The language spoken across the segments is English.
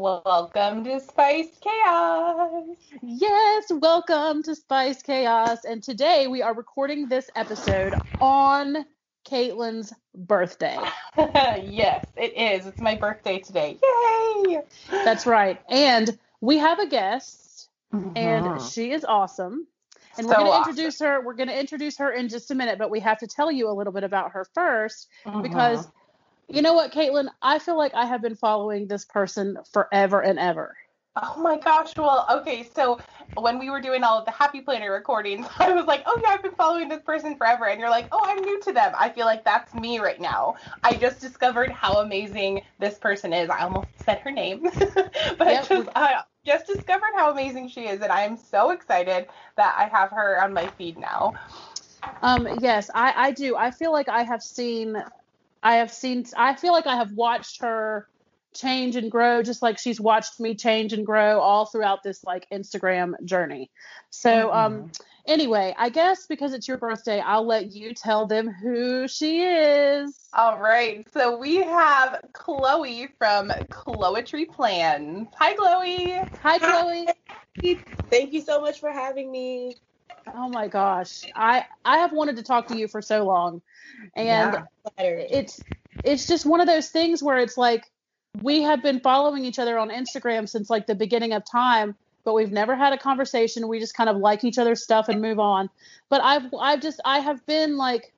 Welcome to Spice Chaos. Yes, welcome to Spice Chaos. And today we are recording this episode on Caitlin's birthday. yes, it is. It's my birthday today. Yay! That's right. And we have a guest, and Mhm. she is awesome. And we're going to awesome. introduce her. We're going to introduce her in just a minute, but we have to tell you a little bit about her first Mhm. because you know what, Caitlin? I feel like I have been following this person forever and ever. Oh my gosh. Well, okay. So when we were doing all of the Happy Planner recordings, I was like, oh yeah, I've been following this person forever. And you're like, oh, I'm new to them. I feel like that's me right now. I just discovered how amazing this person is. I almost said her name, but I Yep, just, I just discovered how amazing she is. And I am so excited that I have her on my feed now. Um, yes, I, I do. I feel like I have seen, I have seen, I feel like I have watched her change and grow, just like she's watched me change and grow all throughout this like Instagram journey. So, um, anyway, I guess because it's your birthday, I'll let you tell them who she is. All right. So we have Chloe from Chloetry Plans. Hi, Chloe. Hi, Chloe. Thank you so much for having me. Oh my gosh, I I have wanted to talk to you for so long, and Yeah, it's it's just one of those things where it's like we have been following each other on Instagram since like the beginning of time, but we've never had a conversation. We just kind of like each other's stuff and move on. But I've I've just I have been like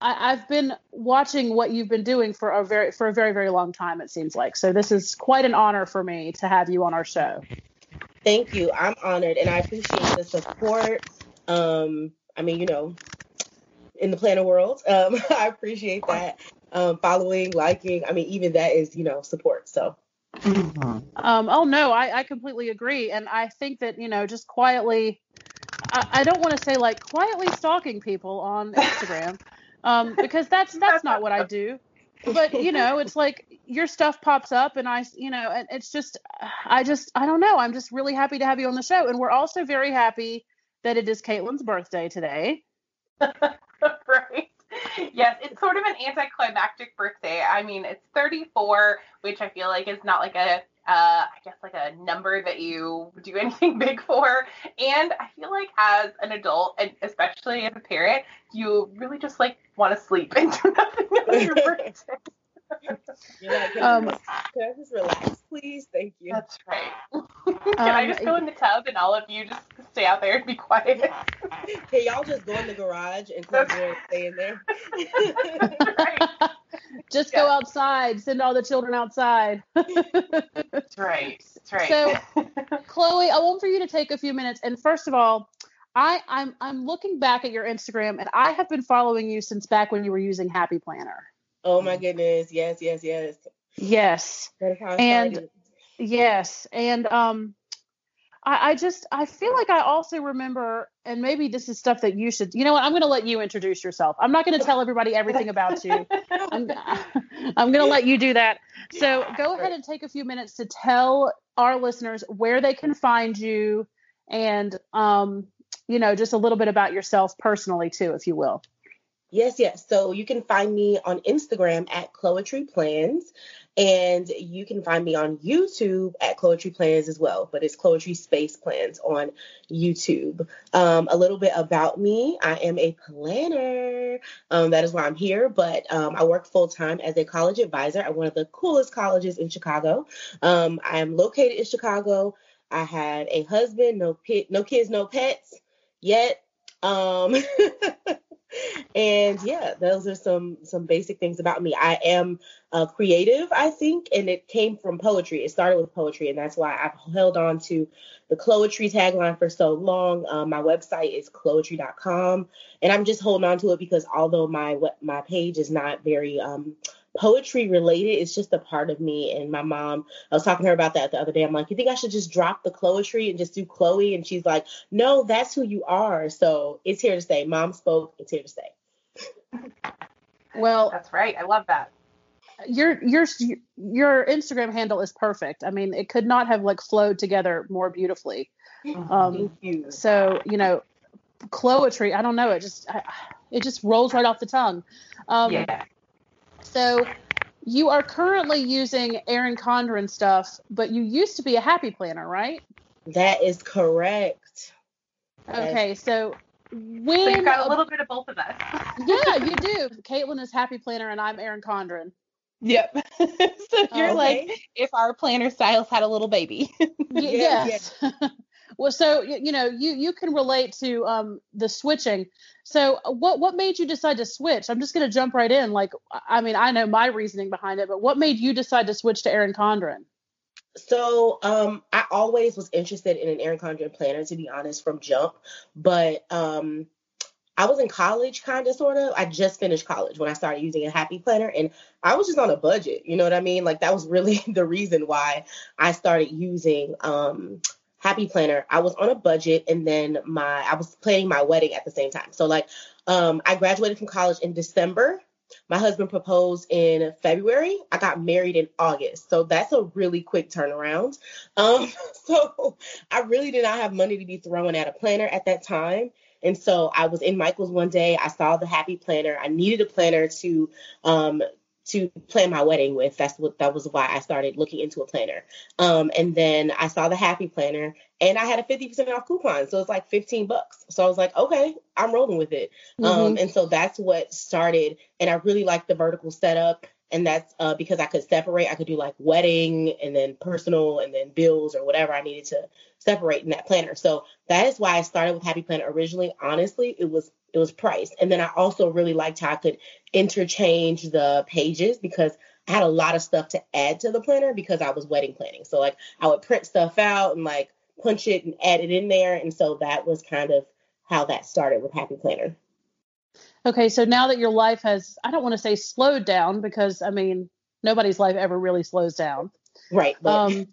I, I've been watching what you've been doing for a very for a very very long time. It seems like so. This is quite an honor for me to have you on our show. Thank you. I'm honored and I appreciate the support. Um, I mean, you know, in the planner world, um, I appreciate that. Um, following, liking, I mean, even that is, you know, support. So Um, oh no, I, I completely agree, and I think that you know, just quietly, I, I don't want to say like quietly stalking people on Instagram, um, because that's that's not what I do. But you know, it's like your stuff pops up, and I, you know, and it's just, I just, I don't know. I'm just really happy to have you on the show, and we're also very happy that it is Caitlin's birthday today. right. Yes, it's sort of an anticlimactic birthday. I mean, it's 34, which I feel like is not like a, uh, I guess like a number that you do anything big for. And I feel like as an adult, and especially as a parent, you really just like want to sleep and do nothing on your birthday. you're like, can, Um, I just, can I just relax, please? Thank you. That's right. Can I Um, just go in the tub and all of you just stay out there and be quiet? Can y'all just go in the garage and close the door and stay in there? right. Just Yeah. go outside, send all the children outside. That's right. That's right. So- Chloe, I want for you to take a few minutes. And first of all, I, I'm I'm looking back at your Instagram, and I have been following you since back when you were using Happy Planner. oh my goodness. Yes, yes, yes. Yes, That is how I And- yes, and um, I, I just I feel like I also remember, and maybe this is stuff that you should. You know what? I'm going to let you introduce yourself. I'm not going to tell everybody everything about you. I'm I'm going to let you do that. So go ahead and take a few minutes to tell our listeners where they can find you, and um, you know, just a little bit about yourself personally too, if you will. Yes, yes. So you can find me on Instagram at Chloetry Plans, and you can find me on YouTube at Chloetry Plans as well. But it's Chloetry Space Plans on YouTube. Um, a little bit about me: I am a planner. Um, that is why I'm here. But um, I work full time as a college advisor at one of the coolest colleges in Chicago. Um, I am located in Chicago. I have a husband, no pit, no kids, no pets yet. And yeah, those are some some basic things about me. I am uh, creative, I think, and it came from poetry. It started with poetry, and that's why I've held on to the Chloetry tagline for so long. Um, my website is chloetry.com, and I'm just holding on to it because although my my page is not very um, poetry related. is just a part of me. And my mom, I was talking to her about that the other day. I'm like, you think I should just drop the Chloetry and just do Chloe? And she's like, no, that's who you are. So it's here to stay. Mom spoke. It's here to stay. Well, that's right. I love that. Your your your Instagram handle is perfect. I mean, it could not have like flowed together more beautifully. Um, you. So you know, Chloetry. I don't know. It just I, it just rolls right off the tongue. Um, yeah. So you are currently using Erin Condren stuff, but you used to be a happy planner, right? That is correct. Okay, so when so you've got a little bit of both of us. yeah, you do. Caitlin is happy planner and I'm Erin Condren. Yep. so you're okay. like if our planner styles had a little baby. y- yes. yes. Well, so you know, you you can relate to um the switching. So uh, what what made you decide to switch? I'm just going to jump right in. Like, I mean, I know my reasoning behind it, but what made you decide to switch to Erin Condren? So um, I always was interested in an Erin Condren planner, to be honest, from jump. But um, I was in college, kind of, sort of. I just finished college when I started using a Happy Planner, and I was just on a budget. You know what I mean? Like that was really the reason why I started using um, happy planner. I was on a budget and then my i was planning my wedding at the same time. So like um i graduated from college in december. My husband proposed in february. I got married in august. So that's a really quick turnaround. Um so i really did not have money to be throwing at a planner at that time. And so I was in Michael's one day. I saw the happy planner. I needed a planner to um, to plan my wedding with. That's what that was why I started looking into a planner. Um, and then I saw the Happy Planner, and I had a 50% off coupon, so it's like 15 bucks. So I was like, okay, I'm rolling with it. Um, mm-hmm. Um, and so that's what started. And I really like the vertical setup and that's uh, because I could separate. I could do like wedding and then personal and then bills or whatever I needed to separate in that planner. So that is why I started with Happy Planner originally. Honestly, it was it was price, and then I also really liked how I could interchange the pages because I had a lot of stuff to add to the planner because I was wedding planning. So like I would print stuff out and like punch it and add it in there, and so that was kind of how that started with Happy Planner. Okay, so now that your life has, I don't want to say slowed down because I mean, nobody's life ever really slows down. Right. But... Um,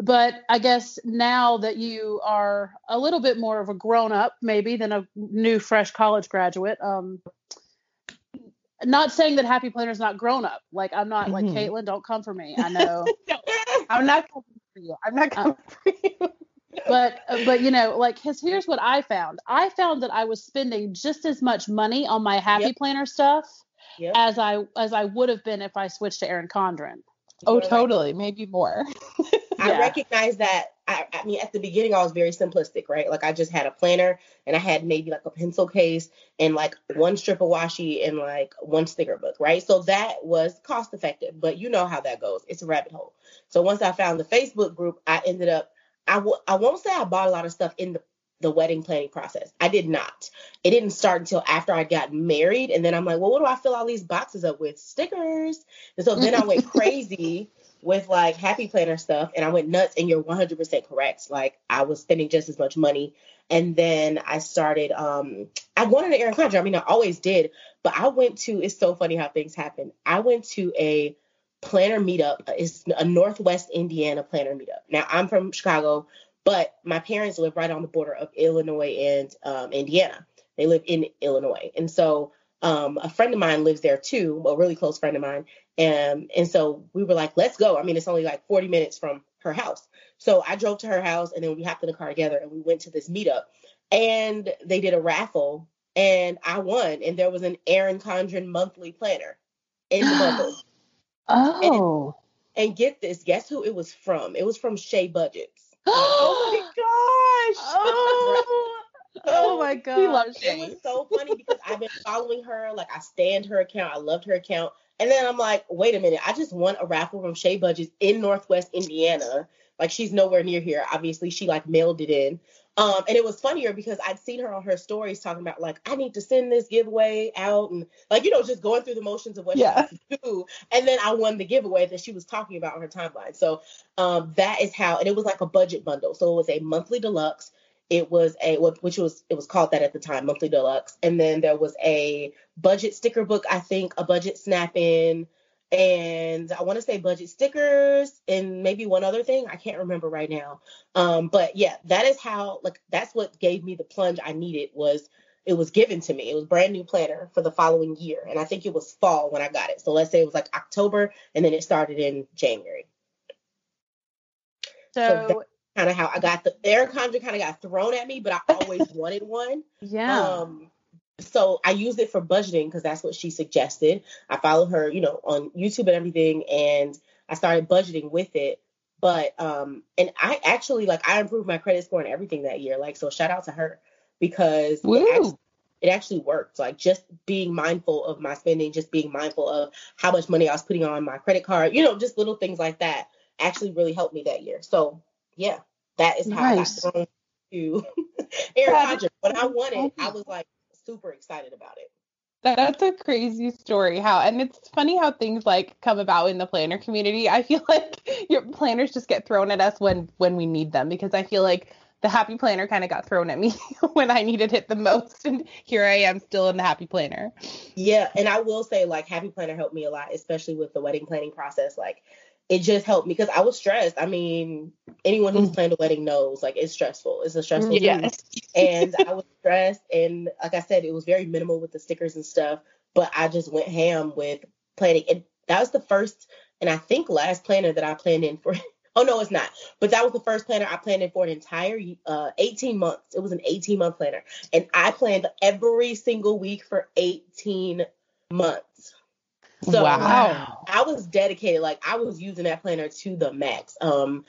but I guess now that you are a little bit more of a grown up, maybe than a new, fresh college graduate, um, not saying that Happy Planner is not grown up. Like I'm not mm-hmm. like Caitlin, don't come for me. I know. no, I'm not coming for you. I'm not coming uh, for you but uh, but you know like his, here's what i found. I found that i was spending just as much money on my happy yep. planner stuff yep. as i as i would have been if i switched to erin condren. Oh totally. Maybe more. I recognize that I, I mean at the beginning i was very simplistic right? Like i just had a planner and i had maybe like a pencil case and like one strip of washi and like one sticker book right? So that was cost effective but you know how that goes. It's a rabbit hole. So once i found the facebook group i ended up I w- I won't say I bought a lot of stuff in the the wedding planning process. I did not. It didn't start until after I got married. And then I'm like, well, what do I fill all these boxes up with? Stickers. And so then I went crazy with like happy planner stuff and I went nuts. And you're 100% correct. Like I was spending just as much money. And then I started, um, I wanted an Erin Condren. I mean, I always did, but I went to, it's so funny how things happen. I went to a planner meetup. It's a Northwest Indiana planner meetup. Now I'm from Chicago, but my parents live right on the border of Illinois and um, Indiana. They live in Illinois, and so um, a friend of mine lives there too, a really close friend of mine. And and so we were like, let's go. I mean, it's only like 40 minutes from her house. So I drove to her house, and then we hopped in the car together, and we went to this meetup. And they did a raffle, and I won. And there was an Erin Condren monthly planner in the bundle. Oh. And, and, get this, guess who it was from? It was from Shea Budgets. oh my gosh. Oh. oh my gosh. It was so funny because I've been following her. Like I stand her account. I loved her account. And then I'm like, wait a minute, I just won a raffle from Shea Budgets in Northwest Indiana. Like she's nowhere near here. Obviously, she like mailed it in. Um, and it was funnier because I'd seen her on her stories talking about like I need to send this giveaway out and like you know just going through the motions of what yeah. she to do. And then I won the giveaway that she was talking about on her timeline. So um, that is how and it was like a budget bundle. So it was a monthly deluxe. It was a which was it was called that at the time, monthly deluxe. And then there was a budget sticker book, I think, a budget snap in and I want to say budget stickers and maybe one other thing. I can't remember right now. Um, but yeah, that is how like that's what gave me the plunge I needed was it was given to me. It was brand new planner for the following year. And I think it was fall when I got it. So let's say it was like October and then it started in January. So, so kind of how I got the Erin Condren kind of got thrown at me, but I always wanted one. Yeah. Um, so I used it for budgeting because that's what she suggested. I followed her, you know, on YouTube and everything, and I started budgeting with it. But um, and I actually like I improved my credit score and everything that year. Like, so shout out to her because it actually, it actually worked. Like just being mindful of my spending, just being mindful of how much money I was putting on my credit card, you know, just little things like that actually really helped me that year. So yeah, that is how nice. I got to Erin Condren. When I won it, I was like super excited about it. That's a crazy story. How and it's funny how things like come about in the planner community. I feel like your planners just get thrown at us when when we need them because I feel like the happy planner kind of got thrown at me when I needed it the most and here I am still in the happy planner. Yeah, and I will say like happy planner helped me a lot especially with the wedding planning process like it just helped me because I was stressed. I mean, anyone who's mm. planned a wedding knows like it's stressful. It's a stressful yes. and I was stressed and like I said, it was very minimal with the stickers and stuff, but I just went ham with planning. And that was the first and I think last planner that I planned in for oh no, it's not. But that was the first planner I planned in for an entire uh 18 months. It was an 18 month planner. And I planned every single week for 18 months. So wow. I was dedicated. Like I was using that planner to the max. Um,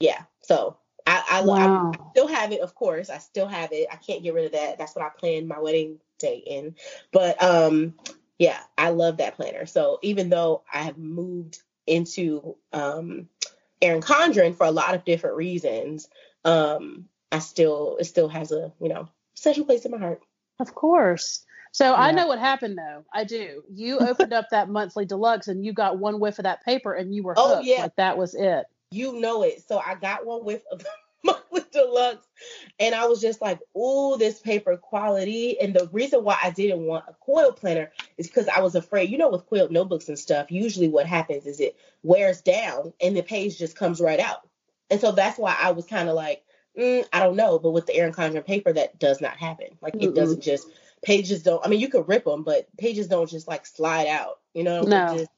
yeah. So I I, wow. I, I still have it, of course. I still have it. I can't get rid of that. That's what I planned my wedding day in. But um, yeah, I love that planner. So even though I have moved into um Erin Condren for a lot of different reasons, um, I still it still has a you know special place in my heart. Of course. So yeah. I know what happened though. I do. You opened up that monthly deluxe and you got one whiff of that paper and you were oh, hooked. Oh, yeah. Like that was it. You know it. So I got one whiff of monthly deluxe and I was just like, "Ooh, this paper quality." And the reason why I didn't want a coil planner is because I was afraid. You know, with coiled notebooks and stuff, usually what happens is it wears down and the page just comes right out. And so that's why I was kind of like, mm, I don't know. But with the Erin Condren paper, that does not happen. Like it mm doesn't just pages don't. I mean, you could rip them, but pages don't just like slide out. You know? No. Just,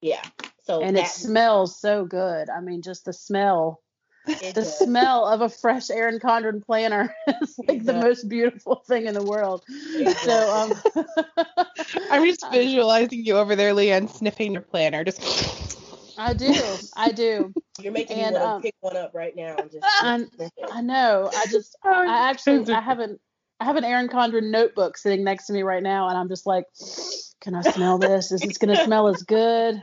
yeah. So and that, it smells so good. I mean, just the smell. the does. smell of a fresh Erin Condren planner is like it the does. most beautiful thing in the world. So um I'm just visualizing you over there, Leanne, sniffing your planner. Just I do. I do. You're making and, me want to um, pick one up right now and just I, I know. I just I actually I haven't I have an Erin Condren notebook sitting next to me right now, and I'm just like, can I smell this? Is this gonna smell as good?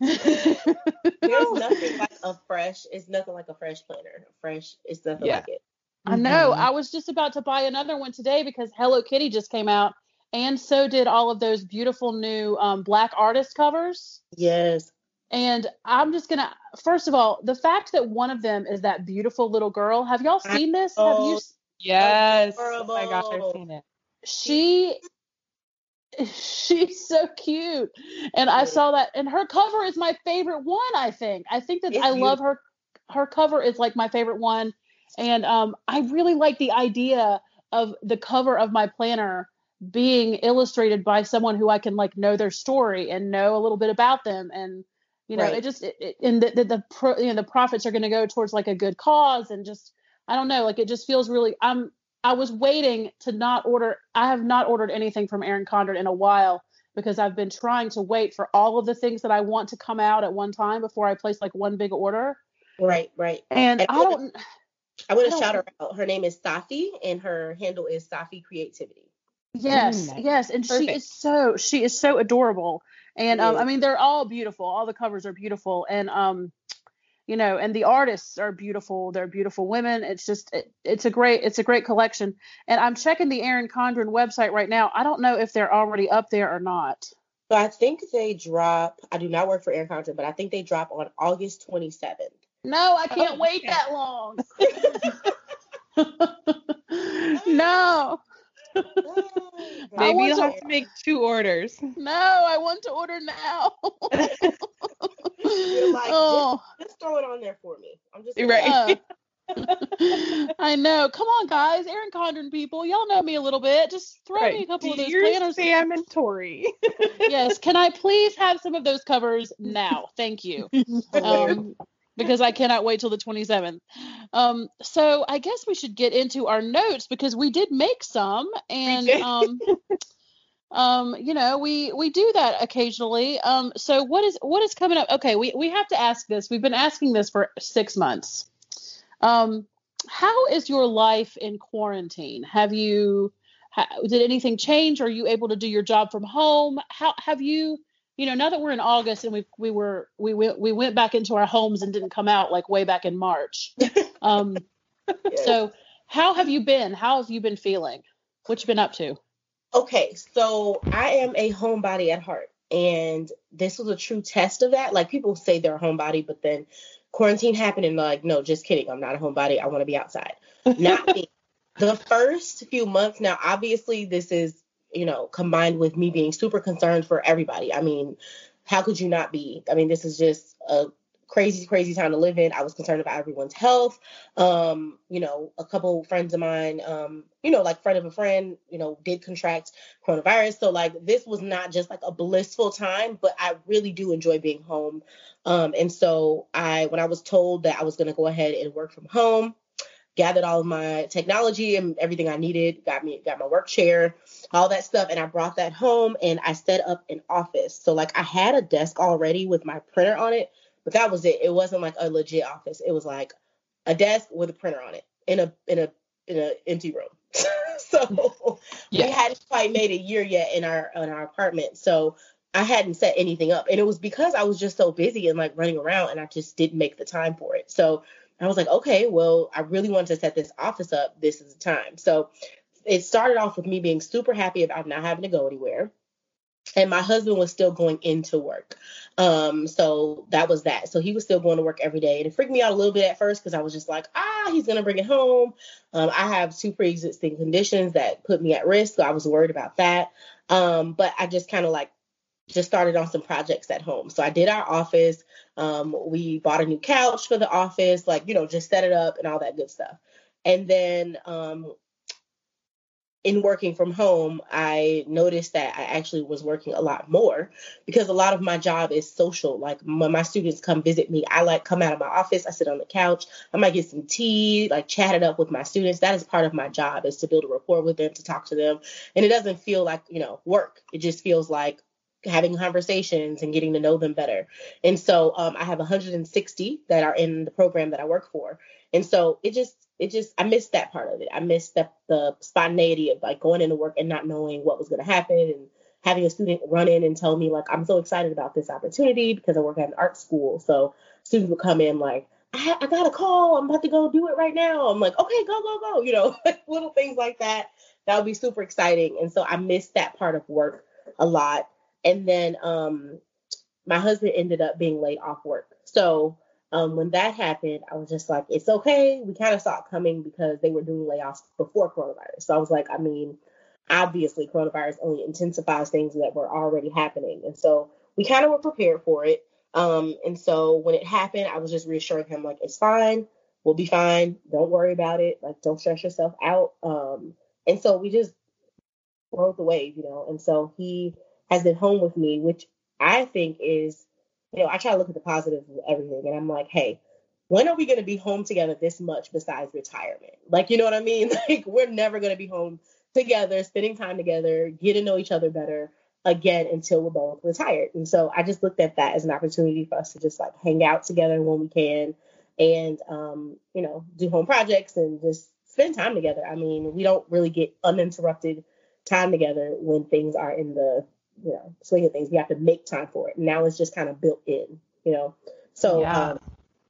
There's nothing like a fresh. It's nothing like a fresh planner. Fresh. It's nothing yeah. like it. I know. Mm-hmm. I was just about to buy another one today because Hello Kitty just came out, and so did all of those beautiful new um, black artist covers. Yes. And I'm just gonna. First of all, the fact that one of them is that beautiful little girl. Have y'all seen this? Have you? Yes. Oh my gosh, I've seen it. She she's so cute. And I saw that and her cover is my favorite one, I think. I think that it's I beautiful. love her her cover is like my favorite one. And um I really like the idea of the cover of my planner being illustrated by someone who I can like know their story and know a little bit about them and you know right. it just it, it, and the the, the pro, you know the profits are going to go towards like a good cause and just I don't know, like it just feels really I'm I was waiting to not order I have not ordered anything from Erin Condren in a while because I've been trying to wait for all of the things that I want to come out at one time before I place like one big order. Right, right. And, and I don't I want to shout her out. Her name is Safi and her handle is Safi Creativity. Yes, mm, yes, and Perfect. she is so she is so adorable. And um, I mean they're all beautiful. All the covers are beautiful and um you know, and the artists are beautiful. They're beautiful women. It's just it, it's a great it's a great collection. And I'm checking the Erin Condren website right now. I don't know if they're already up there or not. So I think they drop. I do not work for Erin Condren, but I think they drop on August 27th. No, I can't oh, wait that long. no. Maybe you'll to, have to make two orders. No, I want to order now. like, oh. just, just, throw it on there for me. I'm just right. I know. Come on, guys. Erin Condren people. Y'all know me a little bit. Just throw right. me a couple Dear of those planners. Sam and Tori. yes. Can I please have some of those covers now? Thank you. Um, because I cannot wait till the 27th. Um, so I guess we should get into our notes because we did make some, and um, um, you know, we we do that occasionally. Um, so what is what is coming up? Okay, we we have to ask this. We've been asking this for six months. Um, how is your life in quarantine? Have you ha, did anything change? Are you able to do your job from home? How have you? You know, now that we're in August and we we were we went we went back into our homes and didn't come out like way back in March. Um, yes. So, how have you been? How have you been feeling? What you been up to? Okay, so I am a homebody at heart, and this was a true test of that. Like people say they're a homebody, but then quarantine happened, and like, no, just kidding. I'm not a homebody. I want to be outside. Not me. The first few months, now obviously this is you know, combined with me being super concerned for everybody. I mean, how could you not be? I mean, this is just a crazy, crazy time to live in. I was concerned about everyone's health. Um, you know, a couple friends of mine, um, you know, like friend of a friend, you know, did contract coronavirus. So like this was not just like a blissful time, but I really do enjoy being home. Um, and so I when I was told that I was gonna go ahead and work from home, gathered all of my technology and everything I needed, got me got my work chair, all that stuff, and I brought that home and I set up an office. So like I had a desk already with my printer on it, but that was it. It wasn't like a legit office. It was like a desk with a printer on it in a in a in an empty room. so yeah. we hadn't quite made a year yet in our in our apartment. So I hadn't set anything up. And it was because I was just so busy and like running around and I just didn't make the time for it. So I was like, okay, well, I really want to set this office up. This is the time. So it started off with me being super happy about not having to go anywhere. And my husband was still going into work. Um, so that was that. So he was still going to work every day. And it freaked me out a little bit at first because I was just like, ah, he's going to bring it home. Um, I have two pre existing conditions that put me at risk. So I was worried about that. Um, but I just kind of like just started on some projects at home. So I did our office. Um, we bought a new couch for the office, like, you know, just set it up and all that good stuff. And then um, in working from home, I noticed that I actually was working a lot more because a lot of my job is social. Like when my students come visit me, I like come out of my office, I sit on the couch, I might get some tea, like chat it up with my students. That is part of my job is to build a rapport with them, to talk to them. And it doesn't feel like, you know, work. It just feels like having conversations and getting to know them better. And so um, I have 160 that are in the program that I work for. And so it just, it just, I missed that part of it. I missed the, the spontaneity of like going into work and not knowing what was going to happen and having a student run in and tell me like, I'm so excited about this opportunity because I work at an art school. So students would come in like, I, I got a call. I'm about to go do it right now. I'm like, okay, go, go, go. You know, little things like that. That would be super exciting. And so I missed that part of work a lot. And then um, my husband ended up being laid off work. So um, when that happened, I was just like, it's okay. We kind of saw it coming because they were doing layoffs before coronavirus. So I was like, I mean, obviously coronavirus only intensifies things that were already happening. And so we kind of were prepared for it. Um, and so when it happened, I was just reassuring him, like, it's fine. We'll be fine. Don't worry about it. Like, don't stress yourself out. Um, and so we just rode the wave, you know. And so he has been home with me, which I think is, you know, I try to look at the positive of everything. And I'm like, hey, when are we going to be home together this much besides retirement? Like, you know what I mean? Like, we're never going to be home together, spending time together, get to know each other better again until we're both retired. And so I just looked at that as an opportunity for us to just like hang out together when we can and, um, you know, do home projects and just spend time together. I mean, we don't really get uninterrupted time together when things are in the you know swing of things. We have to make time for it. Now it's just kind of built in, you know. So yeah. um,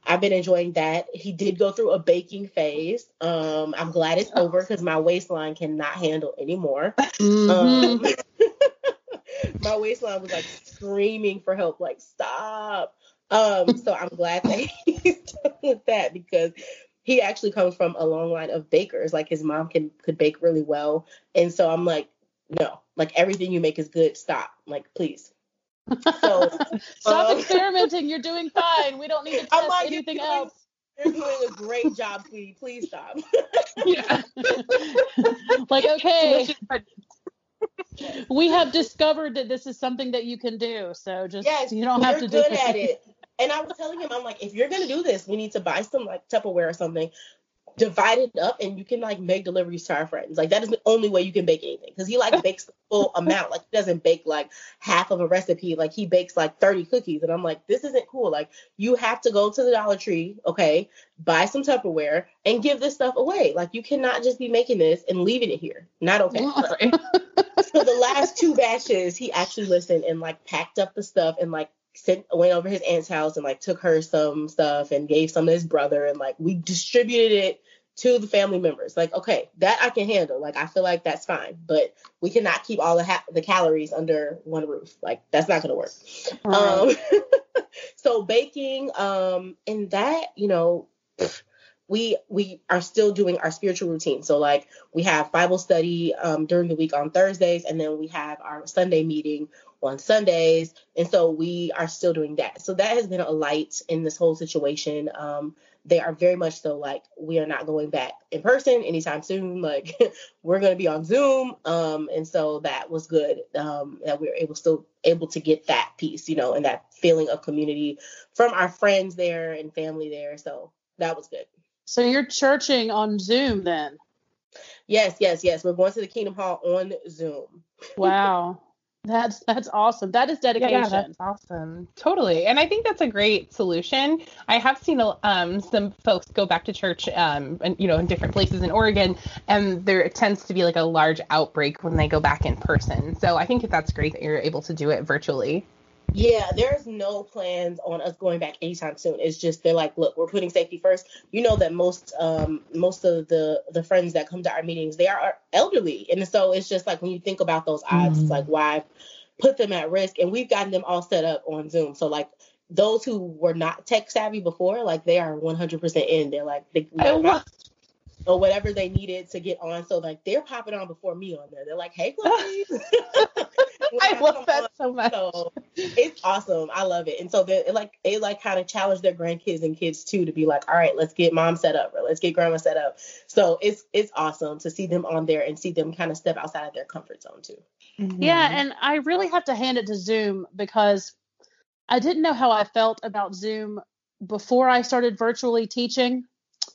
I've been enjoying that. He did go through a baking phase. Um, I'm glad it's over because my waistline cannot handle anymore. Mhm. Um, my waistline was like screaming for help, like stop. Um, so I'm glad that he's done with that because he actually comes from a long line of bakers. Like his mom can could bake really well, and so I'm like, no, like everything you make is good. Stop, like please. So Stop um, experimenting. You're doing fine. We don't need to I'm test like, anything you're doing- else. you're doing a great job, sweetie. Please stop. Yeah. like, okay, we have discovered that this is something that you can do. So just Yes, you don't have you're to do good at it. And I was telling him, I'm like, if you're gonna do this, we need to buy some like Tupperware or something, divide it up, and you can like make deliveries to our friends. Like that is the only way you can bake anything because he like bakes the full amount. Like he doesn't bake like half of a recipe. Like he bakes like 30 cookies, and I'm like, this isn't cool. Like you have to go to the Dollar Tree, okay, buy some Tupperware and give this stuff away. Like you cannot just be making this and leaving it here. Not okay. So the last two batches, he actually listened and like packed up the stuff and like sent went over his aunt's house and like took her some stuff and gave some to his brother and like we distributed it to the family members. Like, okay, that I can handle. Like, I feel like that's fine, but we cannot keep all the ha- the calories under one roof. Like, that's not gonna work. Um, so baking, um, and that, you know, we we are still doing our spiritual routine. So like we have Bible study um, during the week on Thursdays, and then we have our Sunday meeting on Sundays, and so we are still doing that. So that has been a light in this whole situation. Um, they are very much so like we are not going back in person anytime soon. Like we're going to be on Zoom, um, and so that was good um, that we were able still able to get that piece, you know, and that feeling of community from our friends there and family there. So that was good. So you're churching on Zoom then? Yes, yes, yes. We're going to the Kingdom Hall on Zoom. Wow. That's that's awesome. That is dedication. yeah, that's awesome. Totally. And I think that's a great solution. I have seen um, some folks go back to church, um, and, you know, in different places in Oregon, and there tends to be like a large outbreak when they go back in person. So I think that that's great that you're able to do it virtually. Yeah, there's no plans on us going back anytime soon. It's just they're like, look, we're putting safety first. You know that most um most of the the friends that come to our meetings, they are elderly. And so it's just like when you think about those odds, it's like why put them at risk? And we've gotten them all set up on Zoom. So like those who were not tech savvy before, like they are 100% in. They're like they I love or whatever they needed to get on. So like they're popping on before me on there. They're like, hey, Chloe. I come love on, that so much. so it's awesome. I love it. And so they it like they like kind of challenge their grandkids and kids too to be like, all right, let's get mom set up or let's get grandma set up. So it's it's awesome to see them on there and see them kind of step outside of their comfort zone too. Mm-hmm. Yeah, and I really have to hand it to Zoom because I didn't know how I felt about Zoom before I started virtually teaching.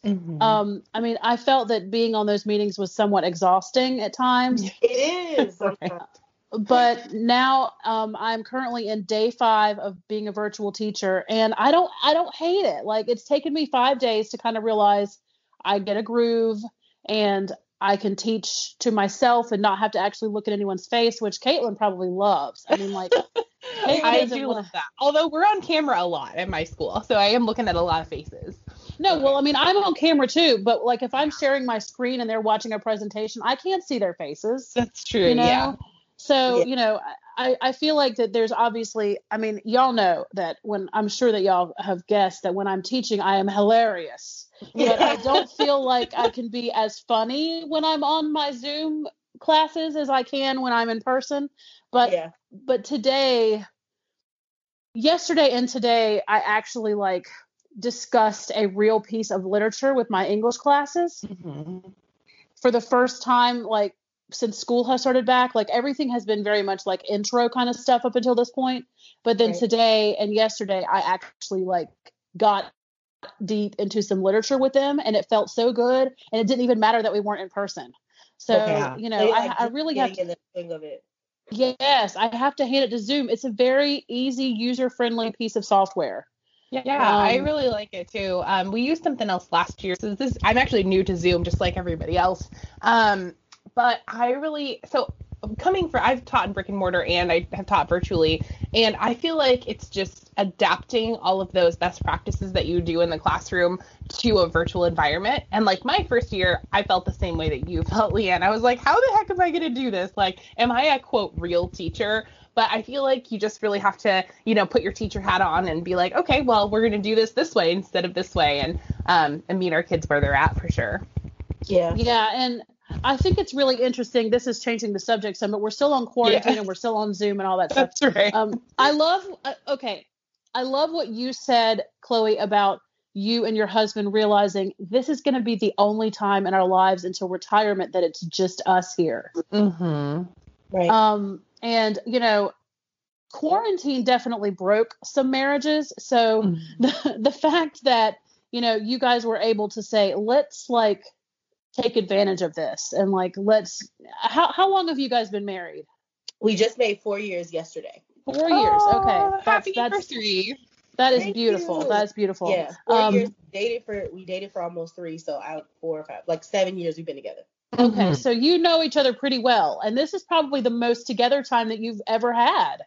Mhm. Um, I mean, I felt that being on those meetings was somewhat exhausting at times. It is. Right. but now um, I'm currently in day five of being a virtual teacher, and I don't I don't hate it. Like it's taken me five days to kind of realize I get a groove and I can teach to myself and not have to actually look at anyone's face, which Caitlin probably loves. I mean, like Caitlin I do wanna- love that. Although we're on camera a lot at my school, so I am looking at a lot of faces. No, well, I mean, I'm on camera too, but like if I'm sharing my screen and they're watching a presentation, I can't see their faces. That's true. you know Yeah. so Yeah. you know I, I feel like that there's obviously i mean y'all know that when i'm sure that y'all have guessed that when i'm teaching i am hilarious but i don't feel like i can be as funny when i'm on my zoom classes as i can when i'm in person but yeah. but today yesterday and today i actually like discussed a real piece of literature with my english classes Mhm. for the first time like since school has started back like everything has been very much like intro kind of stuff up until this point but then Right. today and yesterday i actually like got deep into some literature with them and it felt so good and it didn't even matter that we weren't in person so Yeah. you know They, I, I really have to in the swing of it. yes i have to hand it to zoom it's a very easy user friendly piece of software Yeah, I Um, really like it too. Um, we used something else last year, so this I'm actually new to Zoom, just like everybody else. Um, but I really so coming for I've taught in brick and mortar and I have taught virtually, and I feel like it's just adapting all of those best practices that you do in the classroom to a virtual environment. And like my first year, I felt the same way that you felt, Leanne. I was like, how the heck am I going to do this? Like, am I a quote real teacher? But I feel like you just really have to, you know, put your teacher hat on and be like, okay, well, we're going to do this this way instead of this way, and um, and meet our kids where they're at for sure. Yeah. Yeah, and I think it's really interesting. This is changing the subject some, but we're still on quarantine Yeah. and we're still on Zoom and all that stuff. That's right. Um, I love. Uh, okay, I love what you said, Chloe, about you and your husband realizing this is going to be the only time in our lives until retirement that it's just us here. mm-hmm. Right. Um, and you know, quarantine definitely broke some marriages. So Mm-hmm. the, the fact that you know you guys were able to say, let's like take advantage of this and like let's. How how long have you guys been married? we just made four years yesterday. Four years. Okay, Oh, that's happy that's anniversary. that is Thank beautiful. you. That's beautiful. Yeah. Four Um, years dated for we dated for almost three, so out four or five, like seven years we've been together. Okay, Mhm. so you know each other pretty well, and this is probably the most together time that you've ever had.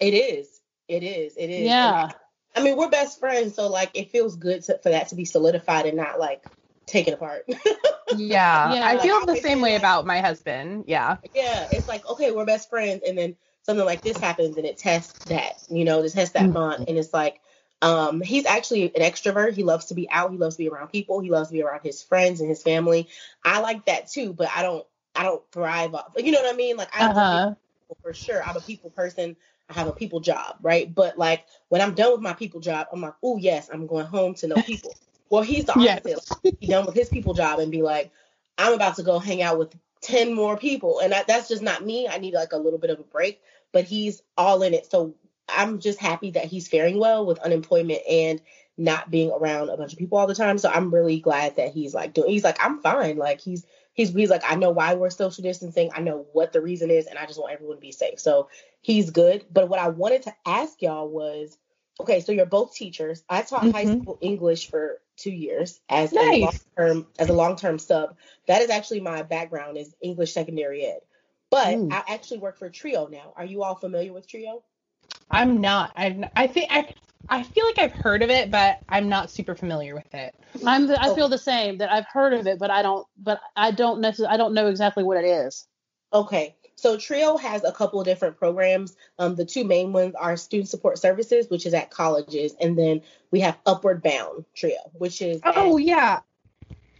It is. It is. It is. Yeah. And I mean, we're best friends, so like it feels good to, for that to be solidified and not like taken apart. Yeah, Yeah. I feel Like, the same way like- about my husband. Yeah. yeah, it's like okay, we're best friends, and then something like this happens, and it tests that, you know, it tests that Mhm. bond, and it's like, um, he's actually an extrovert. He loves to be out. He loves to be around people. He loves to be around his friends and his family. I like that too, but I don't. I don't thrive off. You know what I mean? Like I Uh huh. people for sure. I'm a people person. I have a people job, right? But like when I'm done with my people job, I'm like, oh yes, I'm going home to know people. well, he's the Yes. opposite. Like, be done with his people job and be like, I'm about to go hang out with ten more people, and that, that's just not me. I need like a little bit of a break. But he's all in it, so I'm just happy that he's faring well with unemployment and not being around a bunch of people all the time. So I'm really glad that he's like doing. He's like, I'm fine. Like he's he's he's like, I know why we're social distancing. I know what the reason is, and I just want everyone to be safe. So he's good. But what I wanted to ask y'all was, okay, so you're both teachers. I taught high Mhm. school English for two years as a long term as a long term sub. That is actually my background is English secondary ed. But. I actually work for Trio now. Are you all familiar with Trio? I'm not. I I think I I feel like I've heard of it, but I'm not super familiar with it. I'm the, I Oh. feel the same that I've heard of it, but I don't but I don't necessarily I don't know exactly what it is. Okay, so Trio has a couple of different programs. Um, the two main ones are Student Support Services, which is at colleges, and then we have Upward Bound Trio, which is at- Oh yeah,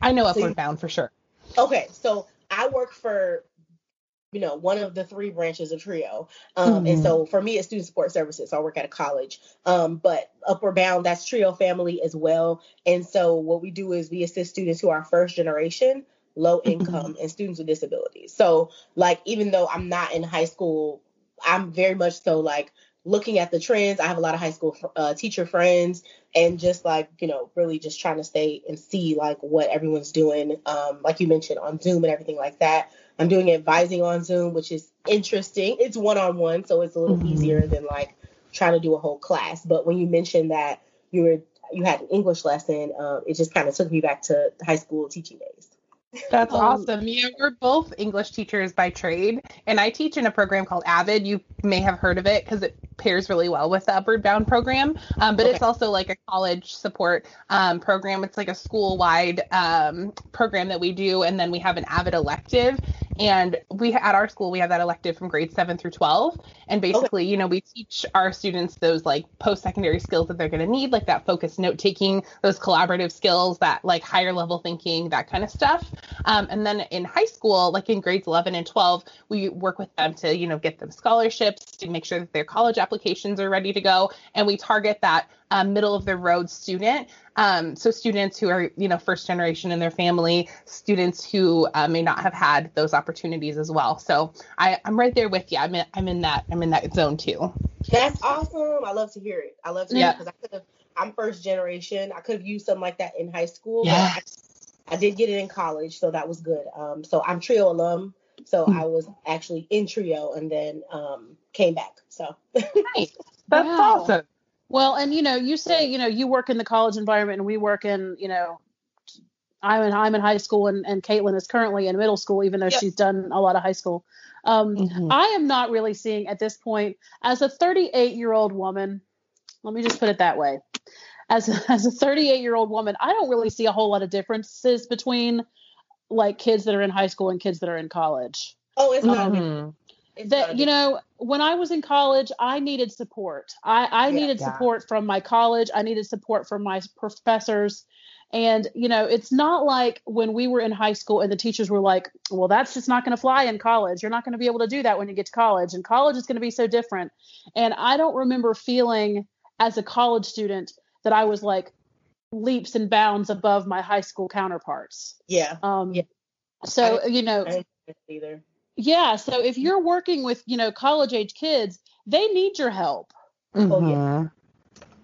I know So Upward you- Bound for sure. okay. So I work for you know one of the three branches of Trio, um, and Mhm. so for me it's Student Support Services. So I work at a college, um, but Upward Bound that's Trio family as well. And so what we do is we assist students who are first generation, low income, and students with disabilities. So like even though I'm not in high school, I'm very much so like looking at the trends. I have a lot of high school uh, teacher friends, and just like you know, really just trying to stay and see like what everyone's doing. Um, like you mentioned on Zoom and everything like that. I'm doing advising on Zoom, which is interesting. It's one on one, so it's a little Mhm. easier than like trying to do a whole class. But when you mentioned that you were you had an English lesson, um, it just kind of took me back to high school teaching days. That's Um, awesome. Yeah, we're both English teachers by trade, and I teach in a program called Avid. You may have heard of it because it pairs really well with the Upward Bound program. Um, but it's also like a college support um, program. It's like a school-wide um, program that we do, and then we have an Avid elective. And we at our school we have that elective from grade seven through twelve. And basically, you know, we teach our students those like post-secondary skills that they're going to need, like that focused note taking, those collaborative skills, that like higher level thinking, that kind of stuff. Um, and then in high school, like in grades 11 and 12, we work with them to, you know, get them scholarships, to make sure that their college applications are ready to go. And we target that um, middle of the road student. Um, so students who are, you know, first generation in their family, students who uh, may not have had those opportunities as well. So I, I'm right there with you. I'm in, I'm in that, I'm in that zone too. That's awesome. I love to hear it. I love to hear Yeah. it because I could have. I'm first generation. I could have used something like that in high school. but Yes. I, I did get it in college, so that was good. Um, so I'm Trio alum. So Hmm. I was actually in Trio and then um came back. So Nice. That's Wow. awesome. Well, and you know, you say, you know, you work in the college environment and we work in, you know, I'm in I'm in high school and, and Caitlin is currently in middle school, even though Yep. she's done a lot of high school. Um, Mhm. I am not really seeing at this point as a 38 year old woman. Let me just put it that way. As a, as a 38 year old woman, I don't really see a whole lot of differences between like kids that are in high school and kids that are in college. Oh, it's not. Mhm. It's not That you know, when I was in college, I needed support. I, I Yeah. needed Yeah. support from my college. I needed support from my professors. And you know, it's not like when we were in high school and the teachers were like, "Well, that's just not going to fly in college. You're not going to be able to do that when you get to college, and college is going to be so different." And I don't remember feeling as a college student that I was like leaps and bounds above my high school counterparts. Yeah. Um, Yeah. So you know, I didn't think it either. yeah. So if you're working with you know college age kids, they need your help. Oh, yeah. Mhm.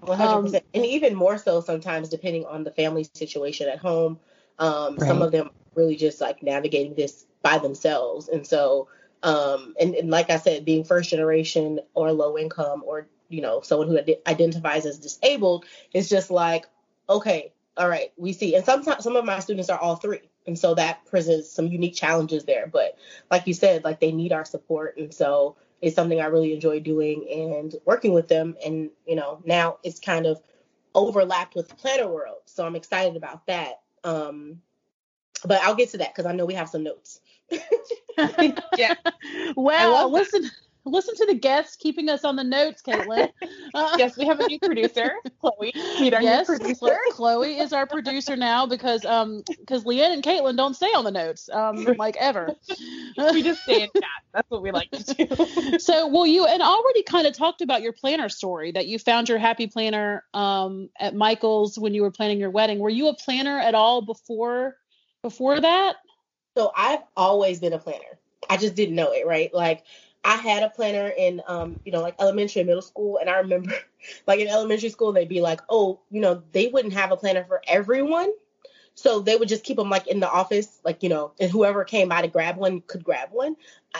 One hundred Um, and even more so sometimes depending on the family situation at home. Um, Some of them really just like navigating this by themselves, and so um, and, and like I said, being first generation or low income or you know someone who ide- identifies as disabled is just like okay, all right, we see, and sometimes some of my students are all three, and so that presents some unique challenges there. But like you said, like they need our support, and so it's something I really enjoy doing and working with them. And, you know, now it's kind of overlapped with the planner world. So I'm excited about that. Um, but I'll get to that because I know we have some notes. Yeah. Well, love that. listen listen to the guests keeping us on the notes, Caitlin. Uh, yes, we have a new producer, Chloe. Our yes, new producer. Chloe is our producer now because um because Leanne and Caitlin don't stay on the notes um like ever. we just stay in chat. That's what we like to do. so well you and already kind of talked about your planner story that you found your happy planner um at Michael's when you were planning your wedding. Were you a planner at all before before that? So I've always been a planner. I just didn't know it, right? Like I had a planner in um, you know, like elementary and middle school. And I remember like in elementary school, they'd be like, oh, you know, they wouldn't have a planner for everyone. So they would just keep them like in the office, like, you know, and whoever came by to grab one could grab one.